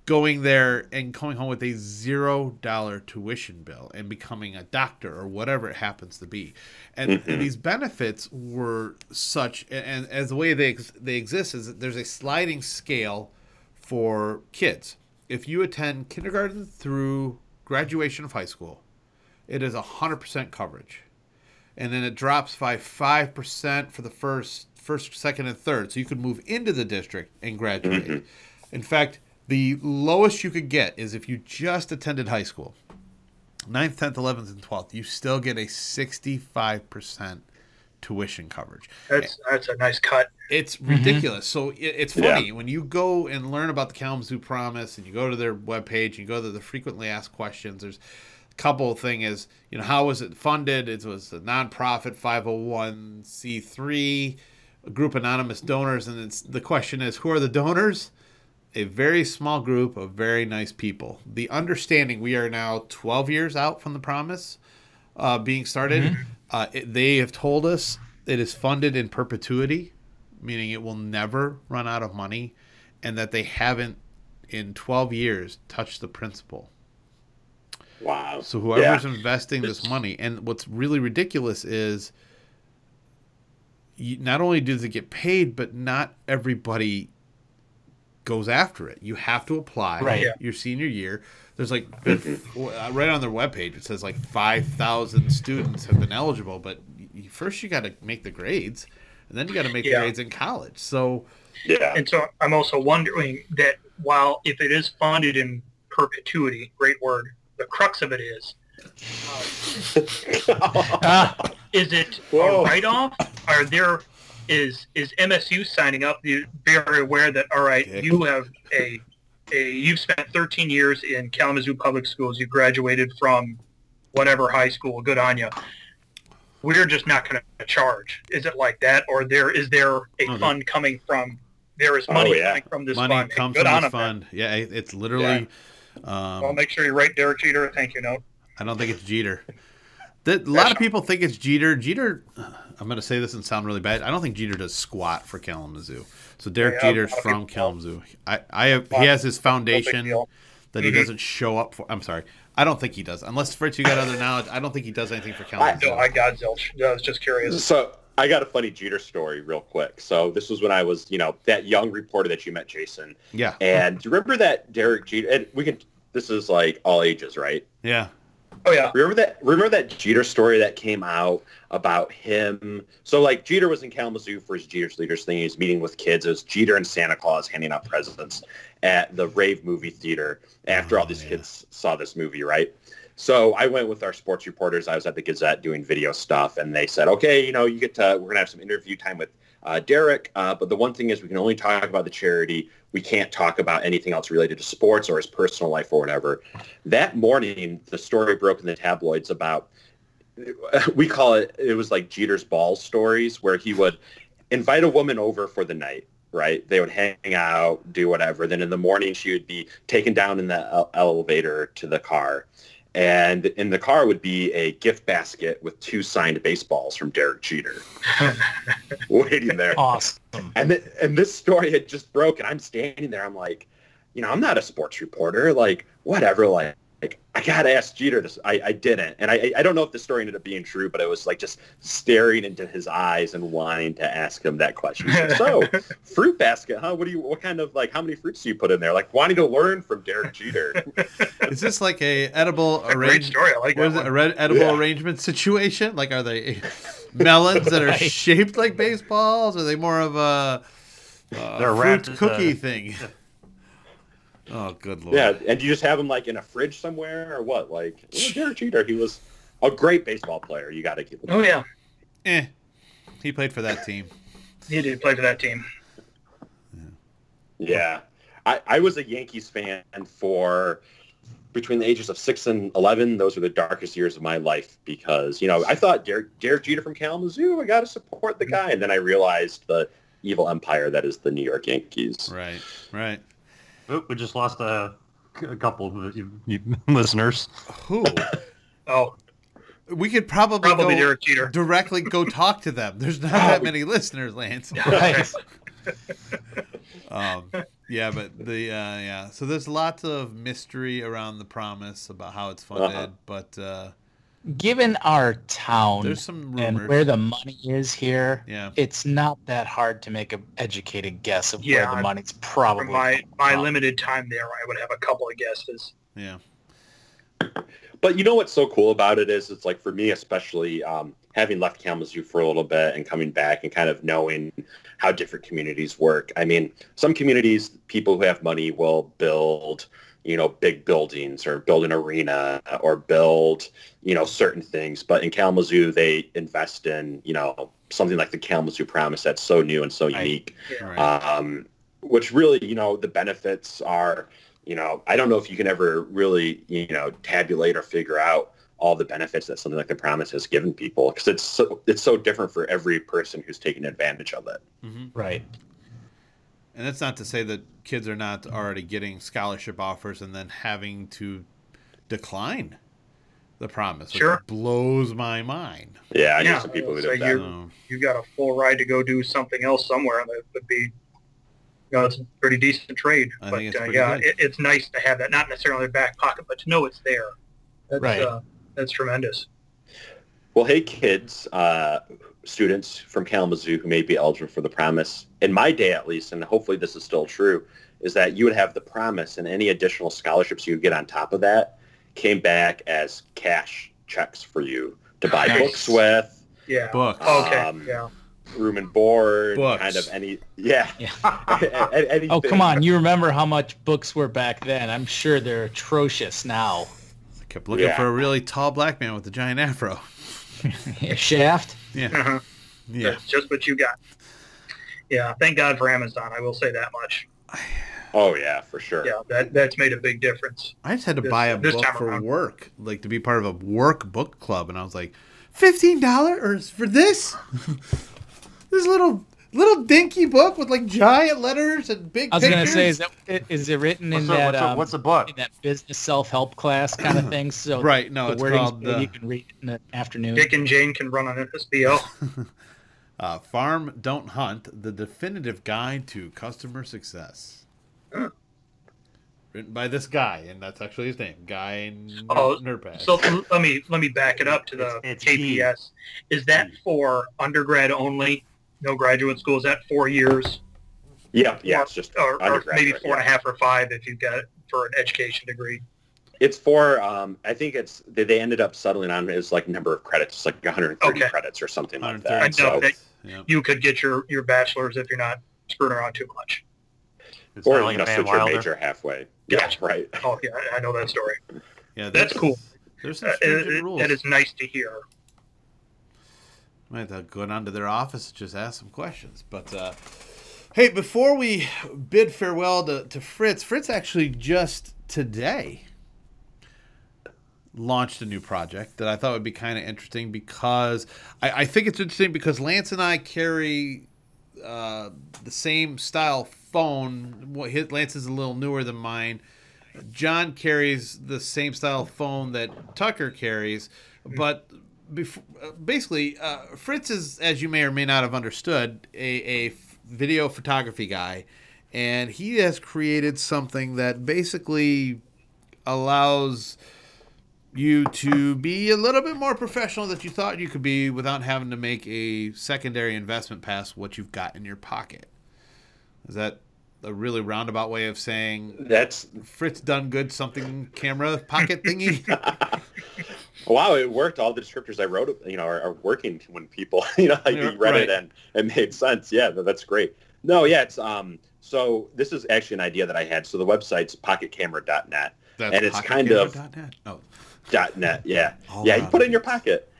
Going there and coming home with a zero dollar tuition bill and becoming a doctor or whatever it happens to be, and, and mm-hmm. these benefits were such, and, and as the way they they exist is that there's a sliding scale for kids. If you attend kindergarten through graduation of high school, it is hundred percent coverage and then it drops by five percent for the first, first, second, and third. So you could move into the district and graduate. Mm-hmm. In fact, the lowest you could get is if you just attended high school, 9th, 10th, 11th, and 12th, you still get a 65% tuition coverage. That's that's a nice cut. It's mm-hmm. ridiculous. So it, it's funny when you go and learn about the Kalamazoo Promise and you go to their webpage and you go to the frequently asked questions. There's a couple thing is you know how was it funded? It was a nonprofit 501c3, a group anonymous donors, and it's, the question is who are the donors? A very small group of very nice people. The understanding we are now 12 years out from the promise uh, being started. Uh, it, they have told us it is funded in perpetuity, meaning it will never run out of money, and that they haven't in 12 years touched the principal. Wow. So whoever's Yeah. investing this money, and what's really ridiculous is, you, not only does it get paid, but not everybody goes after it. You have to apply Right. Your senior year. There's like uh, right on their webpage it says like 5,000 students have been eligible, but y- first you got to make the grades and then you got to make the Yeah. grades in college. So Yeah. And so I'm also wondering that while if it is funded in perpetuity, great word, the crux of it is, Ah, is it Whoa. a write-off? Are there is is MSU signing up? You very aware that all right, you have a a you've spent 13 years in Kalamazoo Public Schools. You graduated from whatever high school. Good on you. We're just not going to charge. Is it like that, or there is there a Mhm. fund coming from? There is Oh, money yeah. coming from this money fund. comes from this fund. Yeah, it- it's literally. I'll Um, make sure you write Derek Jeter a thank you note. I don't think it's Jeter. The, a lot of people think it's Jeter. Jeter, I'm going to say this and sound really bad. I don't think Jeter does squat for Kalamazoo. So Derek Yeah, a Jeter's from Kalamazoo. I, I have, he has his foundation deal. that he Mhm. doesn't show up for. I'm sorry. I don't think he does. Unless Fritz, you got other knowledge. I don't think he does anything for Kalamazoo. No, I got zilch. No, I was just curious. So I got a funny Jeter story real quick. So this was when I was, you know, that young reporter that you met, Jason. yeah, And do you remember that Derek Jeter? And we can. This is like all ages, right? yeah. Oh yeah. Remember that? Remember that Jeter story that came out about him? So like Jeter was in Kalamazoo for his Jeter's Leaders thing. He was meeting with kids. It was Jeter and Santa Claus handing out presents at the Rave movie theater after Oh, all these yeah. kids saw this movie, right? So I went with our sports reporters. I was at the Gazette doing video stuff, and they said, "Okay, you know, you get to. We're gonna have some interview time with uh, Derek, uh, but the one thing is we can only talk about the charity. We can't talk about anything else related to sports or his personal life or whatever." That morning, the story broke in the tabloids about. We call it. It was like Jeter's ball stories, where he would invite a woman over for the night. Right? They would hang out, do whatever. Then in the morning, she would be taken down in the elevator to the car and in the car would be a gift basket with two signed baseballs from Derek Jeter waiting there. awesome. And th- and this story had just broke, and I'm standing there. I'm like, you know, I'm not a sports reporter. Like, whatever. Like, like I gotta ask Jeter this. I, I didn't, and I I don't know if the story ended up being true, but it was like just staring into his eyes and wanting to ask him that question. He's so, fruit basket, huh? What do you? What kind of like? How many fruits do you put in there? Like, wanting to learn from Derek Jeter. Is this like a edible arrangement? great story. I like What that is it? A red edible Yeah. arrangement situation? Like, are they melons that are Right. shaped like baseballs? Are they more of a, uh They're fruit wrapped cookie a- thing? Oh, good lord! Yeah, and you just have him like in a fridge somewhere or what? Like well, Derek Jeter, he was a great baseball player. You got to keep. him. Oh yeah, Eh, he played for that team. he did play for that team. Yeah, I, I was a Yankees fan for between the ages of six and eleven. Those were the darkest years of my life because you know I thought Derek, Derek Jeter from Kalamazoo. I got to support the guy, and then I realized the evil empire that is the New York Yankees. Right, right. Oop, we just lost a, a couple of you, you listeners. Who? Oh, We could probably, probably go Derek directly go talk to them. There's not that many listeners, Lance. Right. Um, yeah, but the uh, yeah. So there's lots of mystery around the promise about how it's funded, Uh-huh. but uh, Given our town there's some and where the money is here, yeah, it's not that hard to make an educated guess of Yeah, where the money's From probably. my my from. limited time there, I would have a couple of guesses. yeah, But you know what's so cool about it is it's like for me especially um, having left Kalamazoo for a little bit and coming back and kind of knowing how different communities work. I mean, some communities, people who have money will build, you know, big buildings or build an arena or build, you know, certain things. But in Kalamazoo, they invest in, you know, something like the Kalamazoo Promise that's so new and so Right. unique Yeah. right. um, which really, you know, the benefits are, you know, I don't know if you can ever really, you know, tabulate or figure out all the benefits that something like the promise has given people because it's so it's so different for every person who's taking advantage of it. hmm Right. And that's not to say that kids are not already getting scholarship offers and then having to decline the promise. which Sure. blows my mind. Yeah, I Yeah, know some people who so did that. you- So, You got a full ride to go do something else somewhere, and that would be, you know, it's a pretty decent trade. I but it's uh, yeah, it, it's nice to have that, not necessarily in the back pocket, but to know it's there. That's, Right. uh, that's tremendous. Well, hey kids, uh, students from Kalamazoo who may be eligible for the promise, in my day at least, and hopefully this is still true, is that you would have the promise and any additional scholarships you would get on top of that came back as cash checks for you to buy Nice. books with, Yeah. Books. Okay. Um, yeah. room and board, Books. kind of any, yeah. Yeah. Anything. Oh, come on. You remember how much books were back then. I'm sure they're atrocious now. I kept looking Yeah. for a really tall black man with a giant afro. Shaft? Yeah. Uh-huh. Yeah. That's just what you got. Yeah. Thank God for Amazon. I will say that much. Oh yeah, for sure. Yeah. That that's made a big difference. I just had to This- buy a this book for around. work, like to be part of a work book club, and I was like, fifteen dollars for this? this little little dinky book with like giant letters and big. I was pictures? gonna say, is that is it written What's in the, that what's, the, um, what's the book? in that business self help class kind of thing? So right? No, the it's wording's called good, uh, you can read in the afternoon. Dick and Jane can run on FSBO. uh, "Farm Don't Hunt: The Definitive Guide to Customer Success." Huh. Written by this guy, and that's actually his name, Guy Oh, Nirpaz. So let me let me back it up to the It's- it's. KPS. Is that for undergrad only? No graduate school? Is that four years, Yeah, yeah. It's just or, or maybe undergraduate, four and a half or five if you've got it for an education degree? It's for, um, I think it's, they, they ended up settling on is like number of credits. It's like 130 Okay. credits or something like that. I know So, that- Yeah. You could get your your bachelor's if you're not screwing around too much. It's or, like you know, Van switch your major halfway. Yeah, Gotcha. right. Oh yeah, I know that story. Yeah, That's there's- cool. There's some Uh, it- rules. that is nice to hear. Might have to go down to their office and just ask some questions. But uh, hey, before we bid farewell to, to Fritz, Fritz actually just today launched a new project that I thought would be kind of interesting because I, I think it's interesting because Lance and I carry uh, the same style phone. What his, Lance is a little newer than mine. John carries the same style phone that Tucker carries, but bef- uh, basically, uh, Fritz is, as you may or may not have understood, a video photography guy, and he has created something that basically allows you to be a little bit more professional that you thought you could be without having to make a secondary investment past what you've got in your pocket. Is that a really roundabout way of saying That's, Fritz done good something camera pocket thingy? wow, it worked. All the descriptors I wrote, you know, are, are working when people, you know, like Yeah, read right. it and it made sense. Yeah, that's great. No, yeah, it's, um, so this is actually an idea that I had. So the website's pocketcamera.net. That's And it's kind of- pocketcamera.net? Oh, net yeah yeah you put it it. in your pocket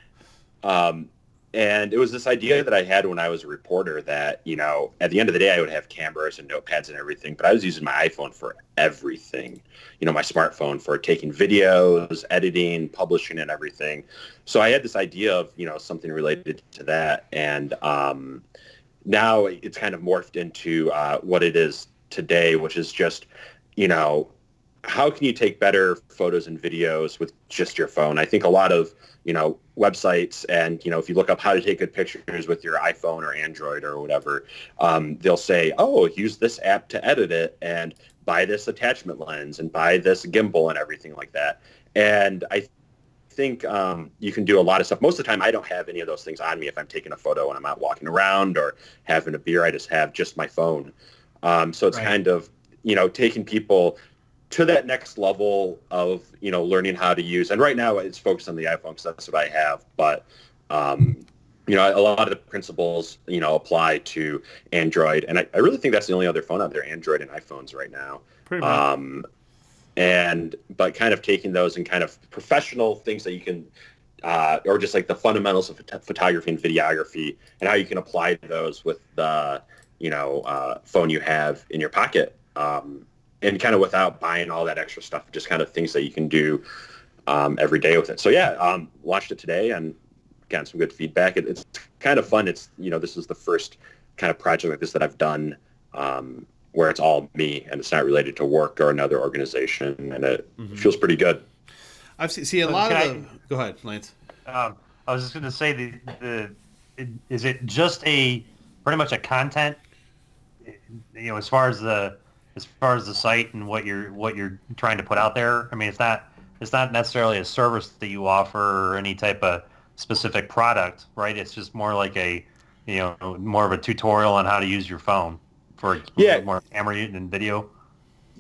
um and it was this idea that i had when i was a reporter that you know at the end of the day i would have cameras and notepads and everything but i was using my iphone for everything. You know my smartphone for taking videos editing publishing and everything. So i had this idea of you know something related to that. And um now it's kind of morphed into uh, what it is today which is just you know how can you take better photos and videos with just your phone? I think a lot of, you know, websites and, you know, if you look up how to take good pictures with your iPhone or Android or whatever, um, they'll say, oh, use this app to edit it and buy this attachment lens and buy this gimbal and everything like that. And I think um, you can do a lot of stuff. Most of the time, I don't have any of those things on me if I'm taking a photo and I'm out walking around or having a beer. I just have just my phone. Um, so it's Right. kind of, you know, taking people to that next level of you know learning how to use and right now it's focused on the iphone because that's what i have but um, you know a lot of the principles you know apply to android and I, I really think that's the only other phone out there android and iphones right now pretty much. um, and but kind of taking those and kind of professional things that you can uh, or just like the fundamentals of phot- photography and videography and how you can apply those with the you know uh, phone you have in your pocket um, and kind of without buying all that extra stuff just kind of things that you can do um, every day with it so yeah um, launched it today and gotten some good feedback it, it's kind of fun it's you know this is the first kind of project like this that i've done um, where it's all me and it's not related to work or another organization and it Mhm. feels pretty good I've seen, see a But lot of can the. Go ahead, Lance. Um, I was just going to say the the it, is it just a pretty much a content, you know, as far as the as far as the site and what you're what you're trying to put out there. I mean, it's not it's not necessarily a service that you offer or any type of specific product, right? It's just more like a, you know, more of a tutorial on how to use your phone for Yeah. more camera and video.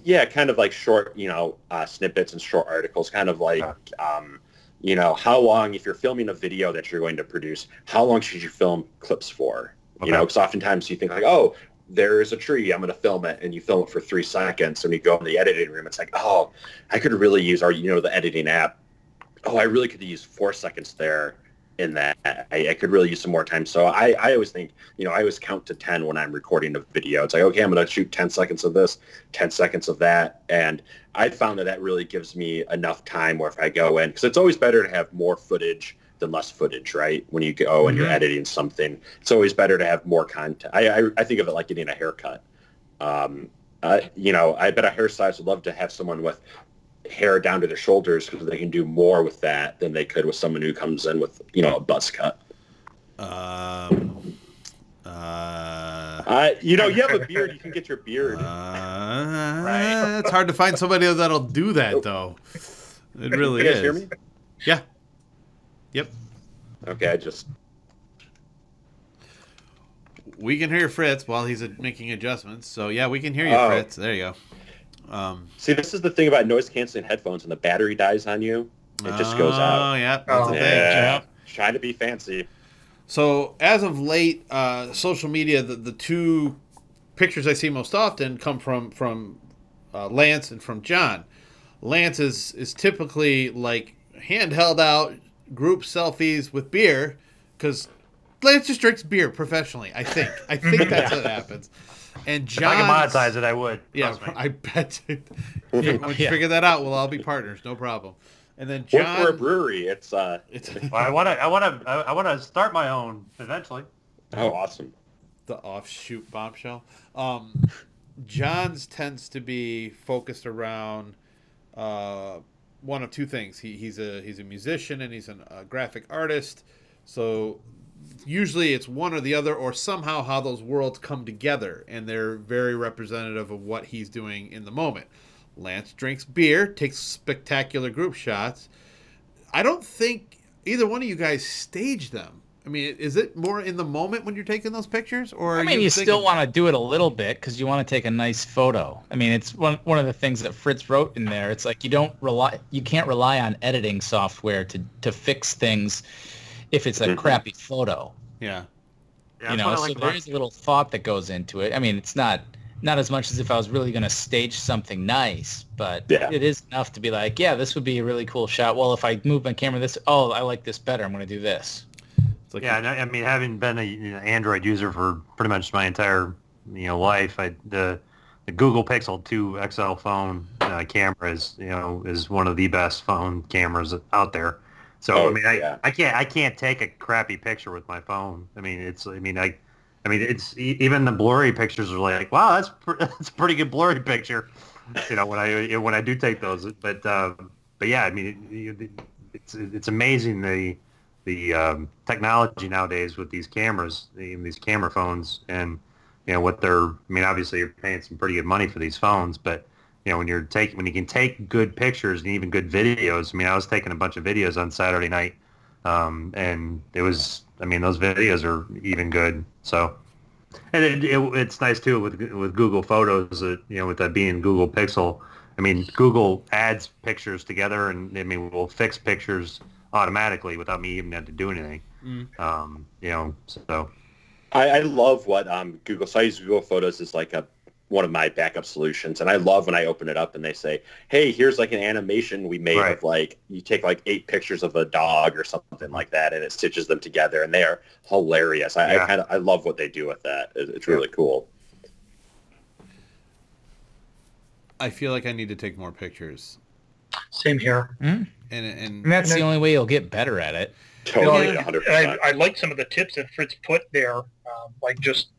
Yeah, kind of like short, you know, uh, snippets and short articles, kind of like, um, you know, how long, if you're filming a video that you're going to produce, how long should you film clips for? You know, because oftentimes you think like, oh, there's a tree, I'm going to film it, and you film it for three seconds, and you go in the editing room, it's like, oh, I could really use our, you know, the editing app. Oh, I really could use four seconds there in that. I, I could really use some more time. So I, I always think, you know, I always count to 10 when I'm recording a video. It's like, okay, I'm going to shoot 10 seconds of this, 10 seconds of that. And I found that that really gives me enough time where if I go in, because it's always better to have more footage than less footage, right? When you go and you're Mhm. editing something, it's always better to have more content. I, I, I think of it like getting a haircut. Um, uh, you know, I bet a hairstylist would love to have someone with hair down to their shoulders because they can do more with that than they could with someone who comes in with, you know, a buzz cut. Um, uh, Uh, you know, you have a beard, you can get your beard. uh, Right. It's hard to find somebody that'll do that, though. It really is. hear me? Yeah. Yep. Okay, I just We can hear Fritz while he's making adjustments. So yeah, we can hear you, Oh. Fritz. There you go. Um, see. This is the thing about noise canceling headphones. When the battery dies on you, it just goes Oh, out. yeah, that's Oh. a thing. Yeah, trying to be fancy. So as of late, uh, social media, the, the two pictures I see most often come from from uh, Lance and from John. Lance is is typically like handheld out group selfies with beer because Lance just drinks beer professionally. I think. I think that's what happens. And If I John, could monetize it, I would. Yeah, me. I bet. yeah, once you Yeah. figure that out, we'll all be partners. No problem. And then Or for a brewery, it's uh, it's Well, I want to. I want to. I want to start my own eventually. oh awesome. the offshoot bombshell. Um, John's tends to be focused around uh, one of two things. He, he's a he's a musician and he's an, a graphic artist. So usually it's one or the other, or somehow how those worlds come together, and they're very representative of what he's doing in the moment. Lance drinks beer, takes spectacular group shots. I don't think either one of you guys staged them. I mean, is it more in the moment when you're taking those pictures, or I mean, you, thinking- still want to do it a little bit because you want to take a nice photo. I mean, it's one one of the things that Fritz wrote in there. It's like you don't rely, you can't rely on editing software to to fix things if it's a Mhm. crappy photo. Yeah. Yeah, you know, what I so like there about- is a little thought that goes into it. I mean, it's not not as much as if I was really going to stage something nice, but Yeah. it is enough to be like, yeah, this would be a really cool shot. Well, if I move my camera this, oh, I like this better. I'm going to do this. It's like Yeah, and I, I mean, having been an Android user for pretty much my entire you know life, I the the Google Pixel 2 XL phone uh, camera is you know is one of the best phone cameras out there. So Oh, I mean, I, yeah. I can't I can't take a crappy picture with my phone. I mean, it's I mean I. I mean, it's e- even the blurry pictures are like, wow, that's pr- that's a pretty good blurry picture. You know, when I when I do take those, but uh, but yeah, I mean, it, it, it's it's amazing the the um, technology nowadays with these cameras, the- these camera phones, and you know what they're. I mean, obviously you're paying some pretty good money for these phones, but you know when you're taking when you can take good pictures and even good videos. I mean, I was taking a bunch of videos on Saturday night, um, and it was. I mean, those videos are even good. So, and it, it, it's nice too with with Google Photos. That you know, with that being Google Pixel. I mean, Google adds pictures together, and I mean, will fix pictures automatically without me even having to do anything. Mm. Um, you know, so I, I love what um, Google. So I use Google Photos as like a one of my backup solutions, and I love when I open it up and they say, "Hey, here's like an animation we made Right. of like you take like eight pictures of a dog or something like that, and it stitches them together, and they are hilarious. I, I kind of I love what they do with that. It, it's really cool. I feel like I need to take more pictures, Same here. and And and that's And the then- only way you'll get better at it. Totally, You know, I, I like some of the tips that Fritz put there, um, like just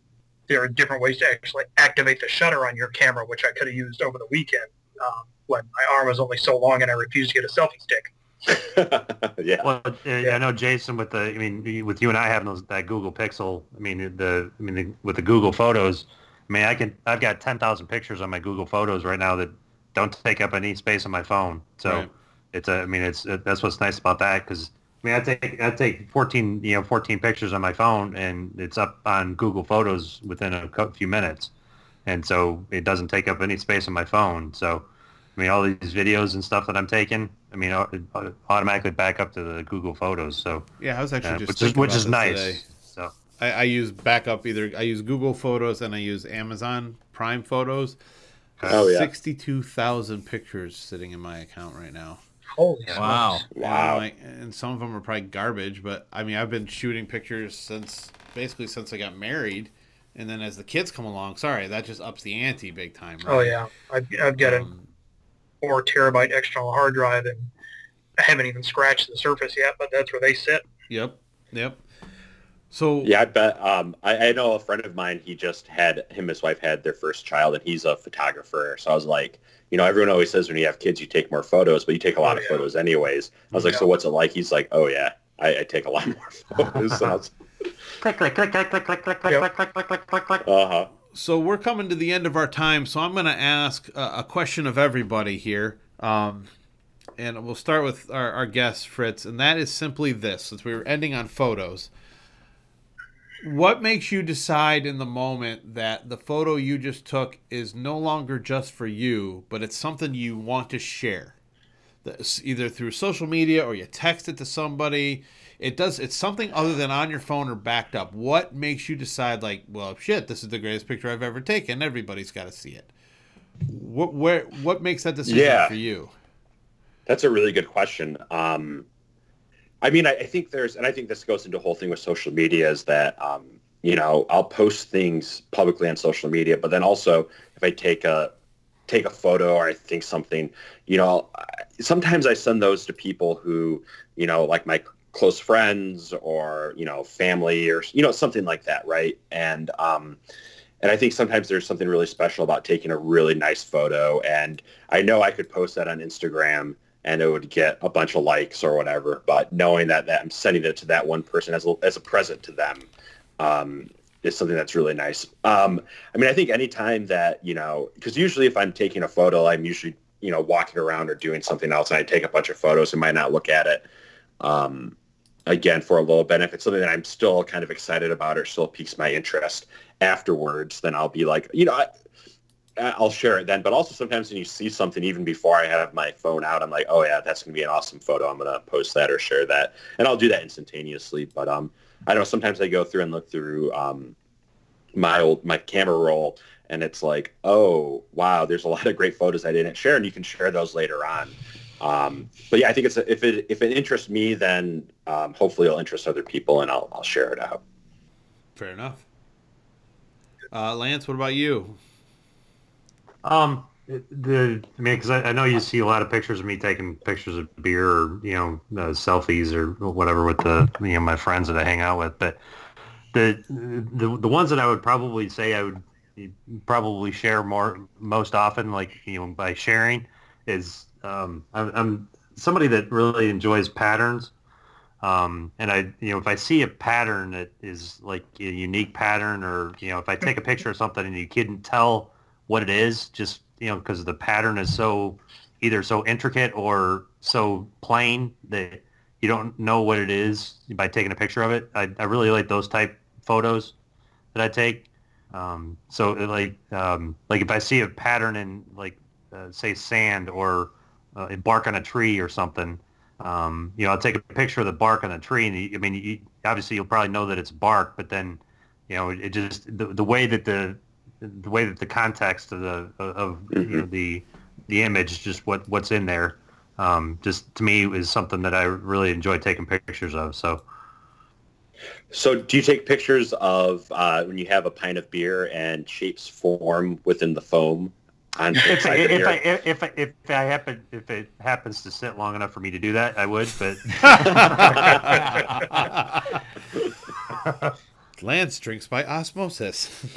there are different ways to actually activate the shutter on your camera, which I could have used over the weekend um, when my arm was only so long and I refused to get a selfie stick. yeah. well, uh, I know Jason with the. I mean, with you and I having those that Google Pixel. I mean, the. I mean, the, with the Google Photos. I mean, I can. I've got ten thousand pictures on my Google Photos right now that don't take up any space on my phone. So Right. it's a. I mean, it's that's what's nice about that because I mean, I take I take 14 you know 14 pictures on my phone, and it's up on Google Photos within a few minutes, and so it doesn't take up any space on my phone. So, I mean, all these videos and stuff that I'm taking, I mean, it automatically back up to the Google Photos. So, Yeah, I was actually uh, just which is which is nice. today. So, I, I use backup either I use Google Photos and I use Amazon Prime Photos. Oh, yeah. Sixty-two thousand pictures sitting in my account right now. Holy Wow. smokes. And, Wow. I'm like- and some of them are probably garbage, but I mean, I've been shooting pictures since basically since I got married, and then as the kids come along, sorry, that just ups the ante big time. Right? Oh yeah, I've, I've got a Um, four terabyte external hard drive, and I haven't even scratched the surface yet, but that's where they sit. yep, yep. So Yeah, I bet. Um, I, I know a friend of mine. He just had him and his wife had their first child, and he's a photographer. So I was like, you know, everyone always says when you have kids, you take more photos, but you take a lot Oh, of yeah. photos anyways. I was like, so what's it like? He's like, oh yeah, I, I take a lot more photos. And I was, click click click click click click click click click click click click click. uh-huh. so we're coming to the end of our time, so I'm going to ask a, a question of everybody here. Um, and we'll start with our, our guest, Fritz, and that is simply this since we were ending on photos. What makes you decide in the moment that the photo you just took is no longer just for you, but it's something you want to share? That's either through social media or you text it to somebody. It does. It's something other than on your phone or backed up. What makes you decide, like, well, shit, this is the greatest picture I've ever taken. Everybody's got to see it. What where what makes that decision Yeah. for you? That's a really good question. Um, I mean, I, I think there's, and I think this goes into the whole thing with social media is that, um, you know, I'll post things publicly on social media, but then also if I take a take a photo or I think something, you know, sometimes I send those to people who, you know, like my close friends or you know family or you know something like that, right? And um, and I think sometimes there's something really special about taking a really nice photo, and I know I could post that on Instagram and it would get a bunch of likes or whatever. But knowing that, that I'm sending it to that one person as a, as a present to them um, is something that's really nice. Um, I mean, I think anytime that, you know, because usually if I'm taking a photo, I'm usually, you know, walking around or doing something else and I take a bunch of photos and might not look at it. Um, again, for a little bit, if it's something that I'm still kind of excited about or still piques my interest afterwards, then I'll be like, you know, I, I'll share it then. But also sometimes when you see something even before I have my phone out, I'm like, oh yeah, that's gonna be an awesome photo. I'm gonna post that or share that, and I'll do that instantaneously. But um, I know sometimes I go through and look through um, my old my camera roll, and it's like, oh wow, there's a lot of great photos I didn't share, and you can share those later on. Um, but yeah, I think it's a, if it if it interests me, then um, hopefully it'll interest other people, and I'll I'll share it out. Fair enough. Uh, Lance, what about you? Um, the I mean, because I, I know you see a lot of pictures of me taking pictures of beer or you know uh, selfies or whatever with the you know my friends that I hang out with, but the the the ones that I would probably say I would probably share more most often, like you know by sharing, is um, I'm, I'm somebody that really enjoys patterns. Um, and I, you know, if I see a pattern that is like a unique pattern, or you know, if I take a picture of something and you couldn't tell what it is, just you know, because the pattern is so either so intricate or so plain that you don't know what it is by taking a picture of it. I, I really like those type photos that I take. Um, so like um, like if I see a pattern in like uh, say sand or uh, bark on a tree or something, um, you know, I'll take a picture of the bark on the tree, and you, I mean, you, obviously you'll probably know that it's bark, but then, you know, it just the, the way that the the way that the context of the of you know, the the image, just what what's in there, um, just to me is something that I really enjoy taking pictures of. So. So do you take pictures of uh, when you have a pint of beer and shapes form within the foam on If, the if. I, if, I, if I happen if it happens to sit long enough for me to do that, I would. But Lance drinks by osmosis.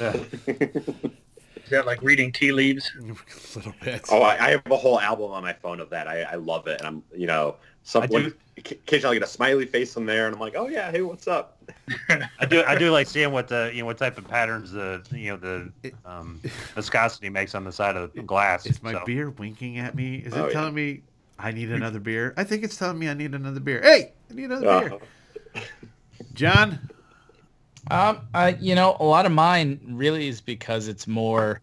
Is that like reading tea leaves? a little bit. Oh, I, I have a whole album on my phone of that. I, I love it, and I'm you know some I one, do- occasionally I get a smiley face on there, and I'm like, oh yeah, hey, what's up? I do I do like seeing what the you know what type of patterns the you know the um, viscosity makes on the side of the glass. Is my so. beer winking at me? Is it Oh, yeah. telling me I need another beer. I think it's telling me I need another beer. Hey, I need another beer. Uh, John, Um, uh, you know, a lot of mine really is because it's more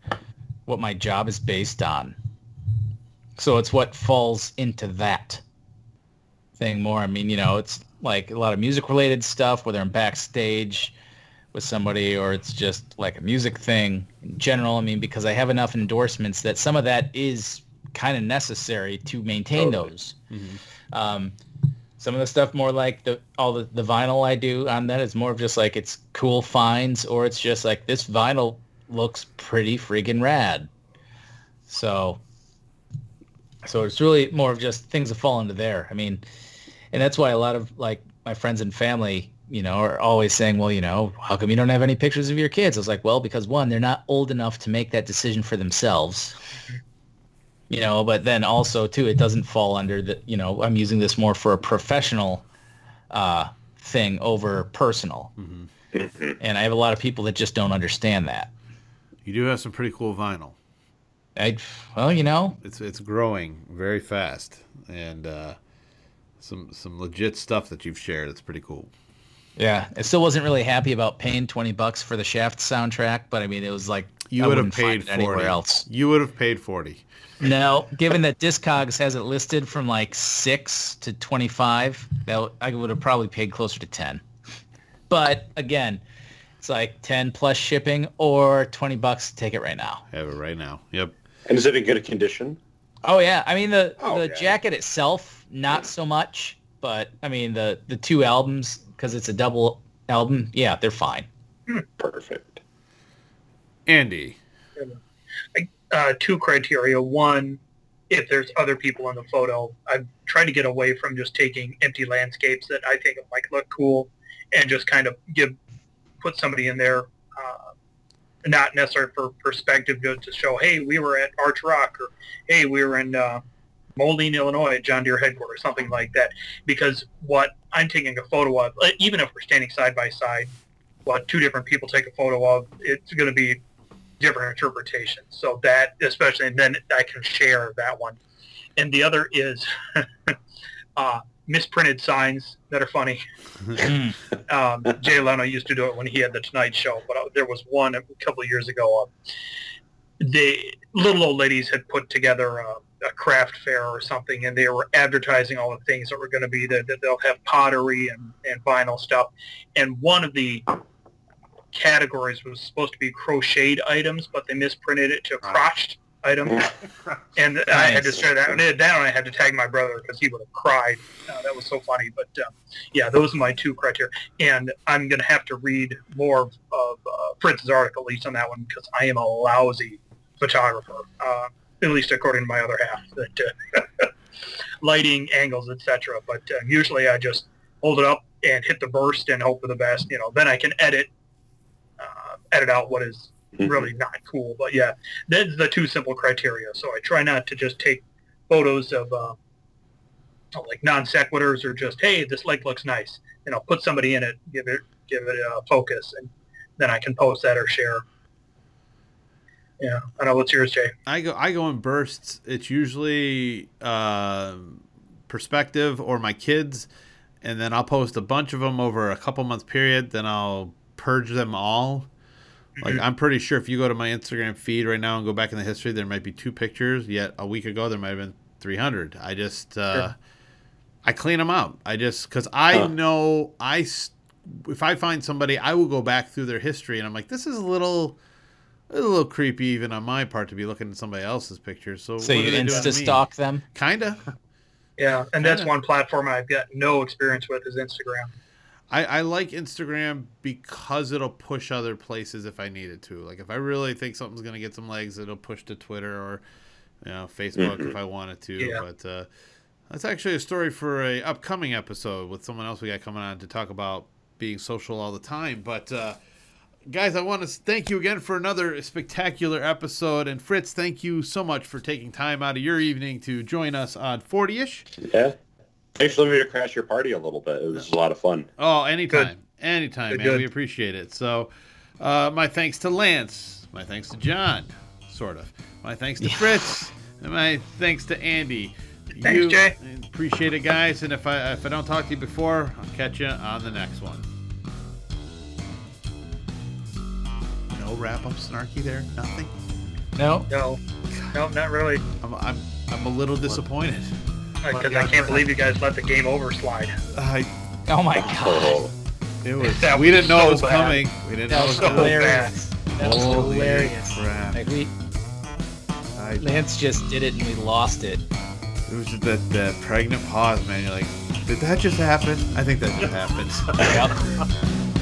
what my job is based on. So it's what falls into that thing more. I mean, you know, it's like a lot of music related stuff, whether I'm backstage with somebody or it's just like a music thing in general. I mean, because I have enough endorsements that some of that is kind of necessary to maintain Totally. those. Um, some of the stuff more like the all the, the vinyl I do on that is more of just like it's cool finds or it's just like this vinyl looks pretty friggin' rad. So so it's really more of just things that fall into there. I mean, and that's why a lot of like my friends and family, you know, are always saying, well, you know, how come you don't have any pictures of your kids? I was like, well, because one, they're not old enough to make that decision for themselves you know but then also too it doesn't fall under the you know i'm using this more for a professional uh thing over personal mhm. and i have a lot of people that just don't understand that you do have some pretty cool vinyl. i well you know It's it's growing very fast, and uh, some some legit stuff that you've shared. It's pretty cool. yeah i still wasn't really happy about paying 20 bucks for the shaft soundtrack but i mean it was like You I would have paid forty. anywhere else You would have paid forty. No given that discogs has it listed from like 6 to 25 that i would have probably paid closer to 10 but again it's like 10 plus shipping or 20 bucks to take it right now Have it right now. Yep. And is it in good condition? oh yeah i mean the Oh, the yeah. jacket itself not so much but i mean the the two albums because it's a double album yeah they're fine Perfect. Andy. Uh, two criteria. One, if there's other people in the photo, I've tried to get away from just taking empty landscapes that I think might look cool, and just kind of give put somebody in there, uh, not necessarily for perspective, just to show, hey, we were at Arch Rock, or hey, we were in uh, Moline, Illinois, at John Deere headquarters, something like that. Because what I'm taking a photo of, uh, even if we're standing side by side, what two different people take a photo of, it's going to be different interpretations. So that, especially, and then I can share that one. And the other is uh, misprinted signs that are funny. Mm. Um, Jay Leno used to do it when he had the Tonight Show, but uh, there was one a couple of years ago. Uh, the little old ladies had put together a, a craft fair or something, and they were advertising all the things that were going to be there. That they'll have pottery and, and vinyl stuff, and one of the categories was supposed to be crocheted items, but they misprinted it to crotched item. and I had to Nice. share that. And that one I had to tag my brother because he would have cried. Uh, that was so funny. But uh, yeah, those are my two criteria. And I'm going to have to read more of, of uh, Fritz's article, at least on that one, because I am a lousy photographer, uh, at least according to my other half. That uh, lighting, angles, etc. But uh, usually I just hold it up and hit the burst and hope for the best. You know, then I can edit edit out what is really not cool. But yeah, that's the two simple criteria. So I try not to just take photos of uh, like non sequiturs or just hey, this lake looks nice. You know, put somebody in it, give it give it a focus, and then I can post that or share. Yeah, I know. What's yours, Jay? I go I go in bursts. It's usually uh, perspective or my kids, and then I'll post a bunch of them over a couple month period. Then I'll purge them all. Like I'm pretty sure if you go to my Instagram feed right now and go back in the history, there might be two pictures. Yet a week ago there might have been 300. I just uh, Sure. I clean them out. I just because I Huh. know I if I find somebody, I will go back through their history and I'm like, this is a little. A little creepy, even on my part, to be looking at somebody else's pictures. So, so what you gonna insta stalk them Kinda. Yeah, and that's Kinda. one platform I've got no experience with is Instagram. I, I like Instagram because it'll push other places if I need it to. Like if I really think something's gonna get some legs, it'll push to Twitter or you know Facebook if I wanted to. Yeah. But uh, that's actually a story for a upcoming episode with someone else we got coming on to talk about being social all the time. But uh, guys, I want to thank you again for another spectacular episode. And Fritz, thank you so much for taking time out of your evening to join us on 40ish. Yeah. Thanks for letting me crash your party a little bit. It was a lot of fun. Oh, anytime. Anytime, Good, man. good. We appreciate it. So, uh, my thanks to Lance. My thanks to John, sort of. My thanks to Fritz. And my thanks to Andy. Thanks, you. Jay. Appreciate it, guys. And if I if I don't talk to you before, I'll catch you on the next one. No wrap up snarky there. Nothing. No. No, no, not really. I'm I'm, I'm a little disappointed. Because I can't believe you guys let the game over slide. I Oh my god. Oh, it was. That we was didn't know so it was bad. coming. We didn't know That it was was so coming. hilarious. That was Holy hilarious. crap. Like we I, Lance just did it and we lost it. it was just that, that pregnant pause, man. You're like, did that just happen? I think that just happened. Yep.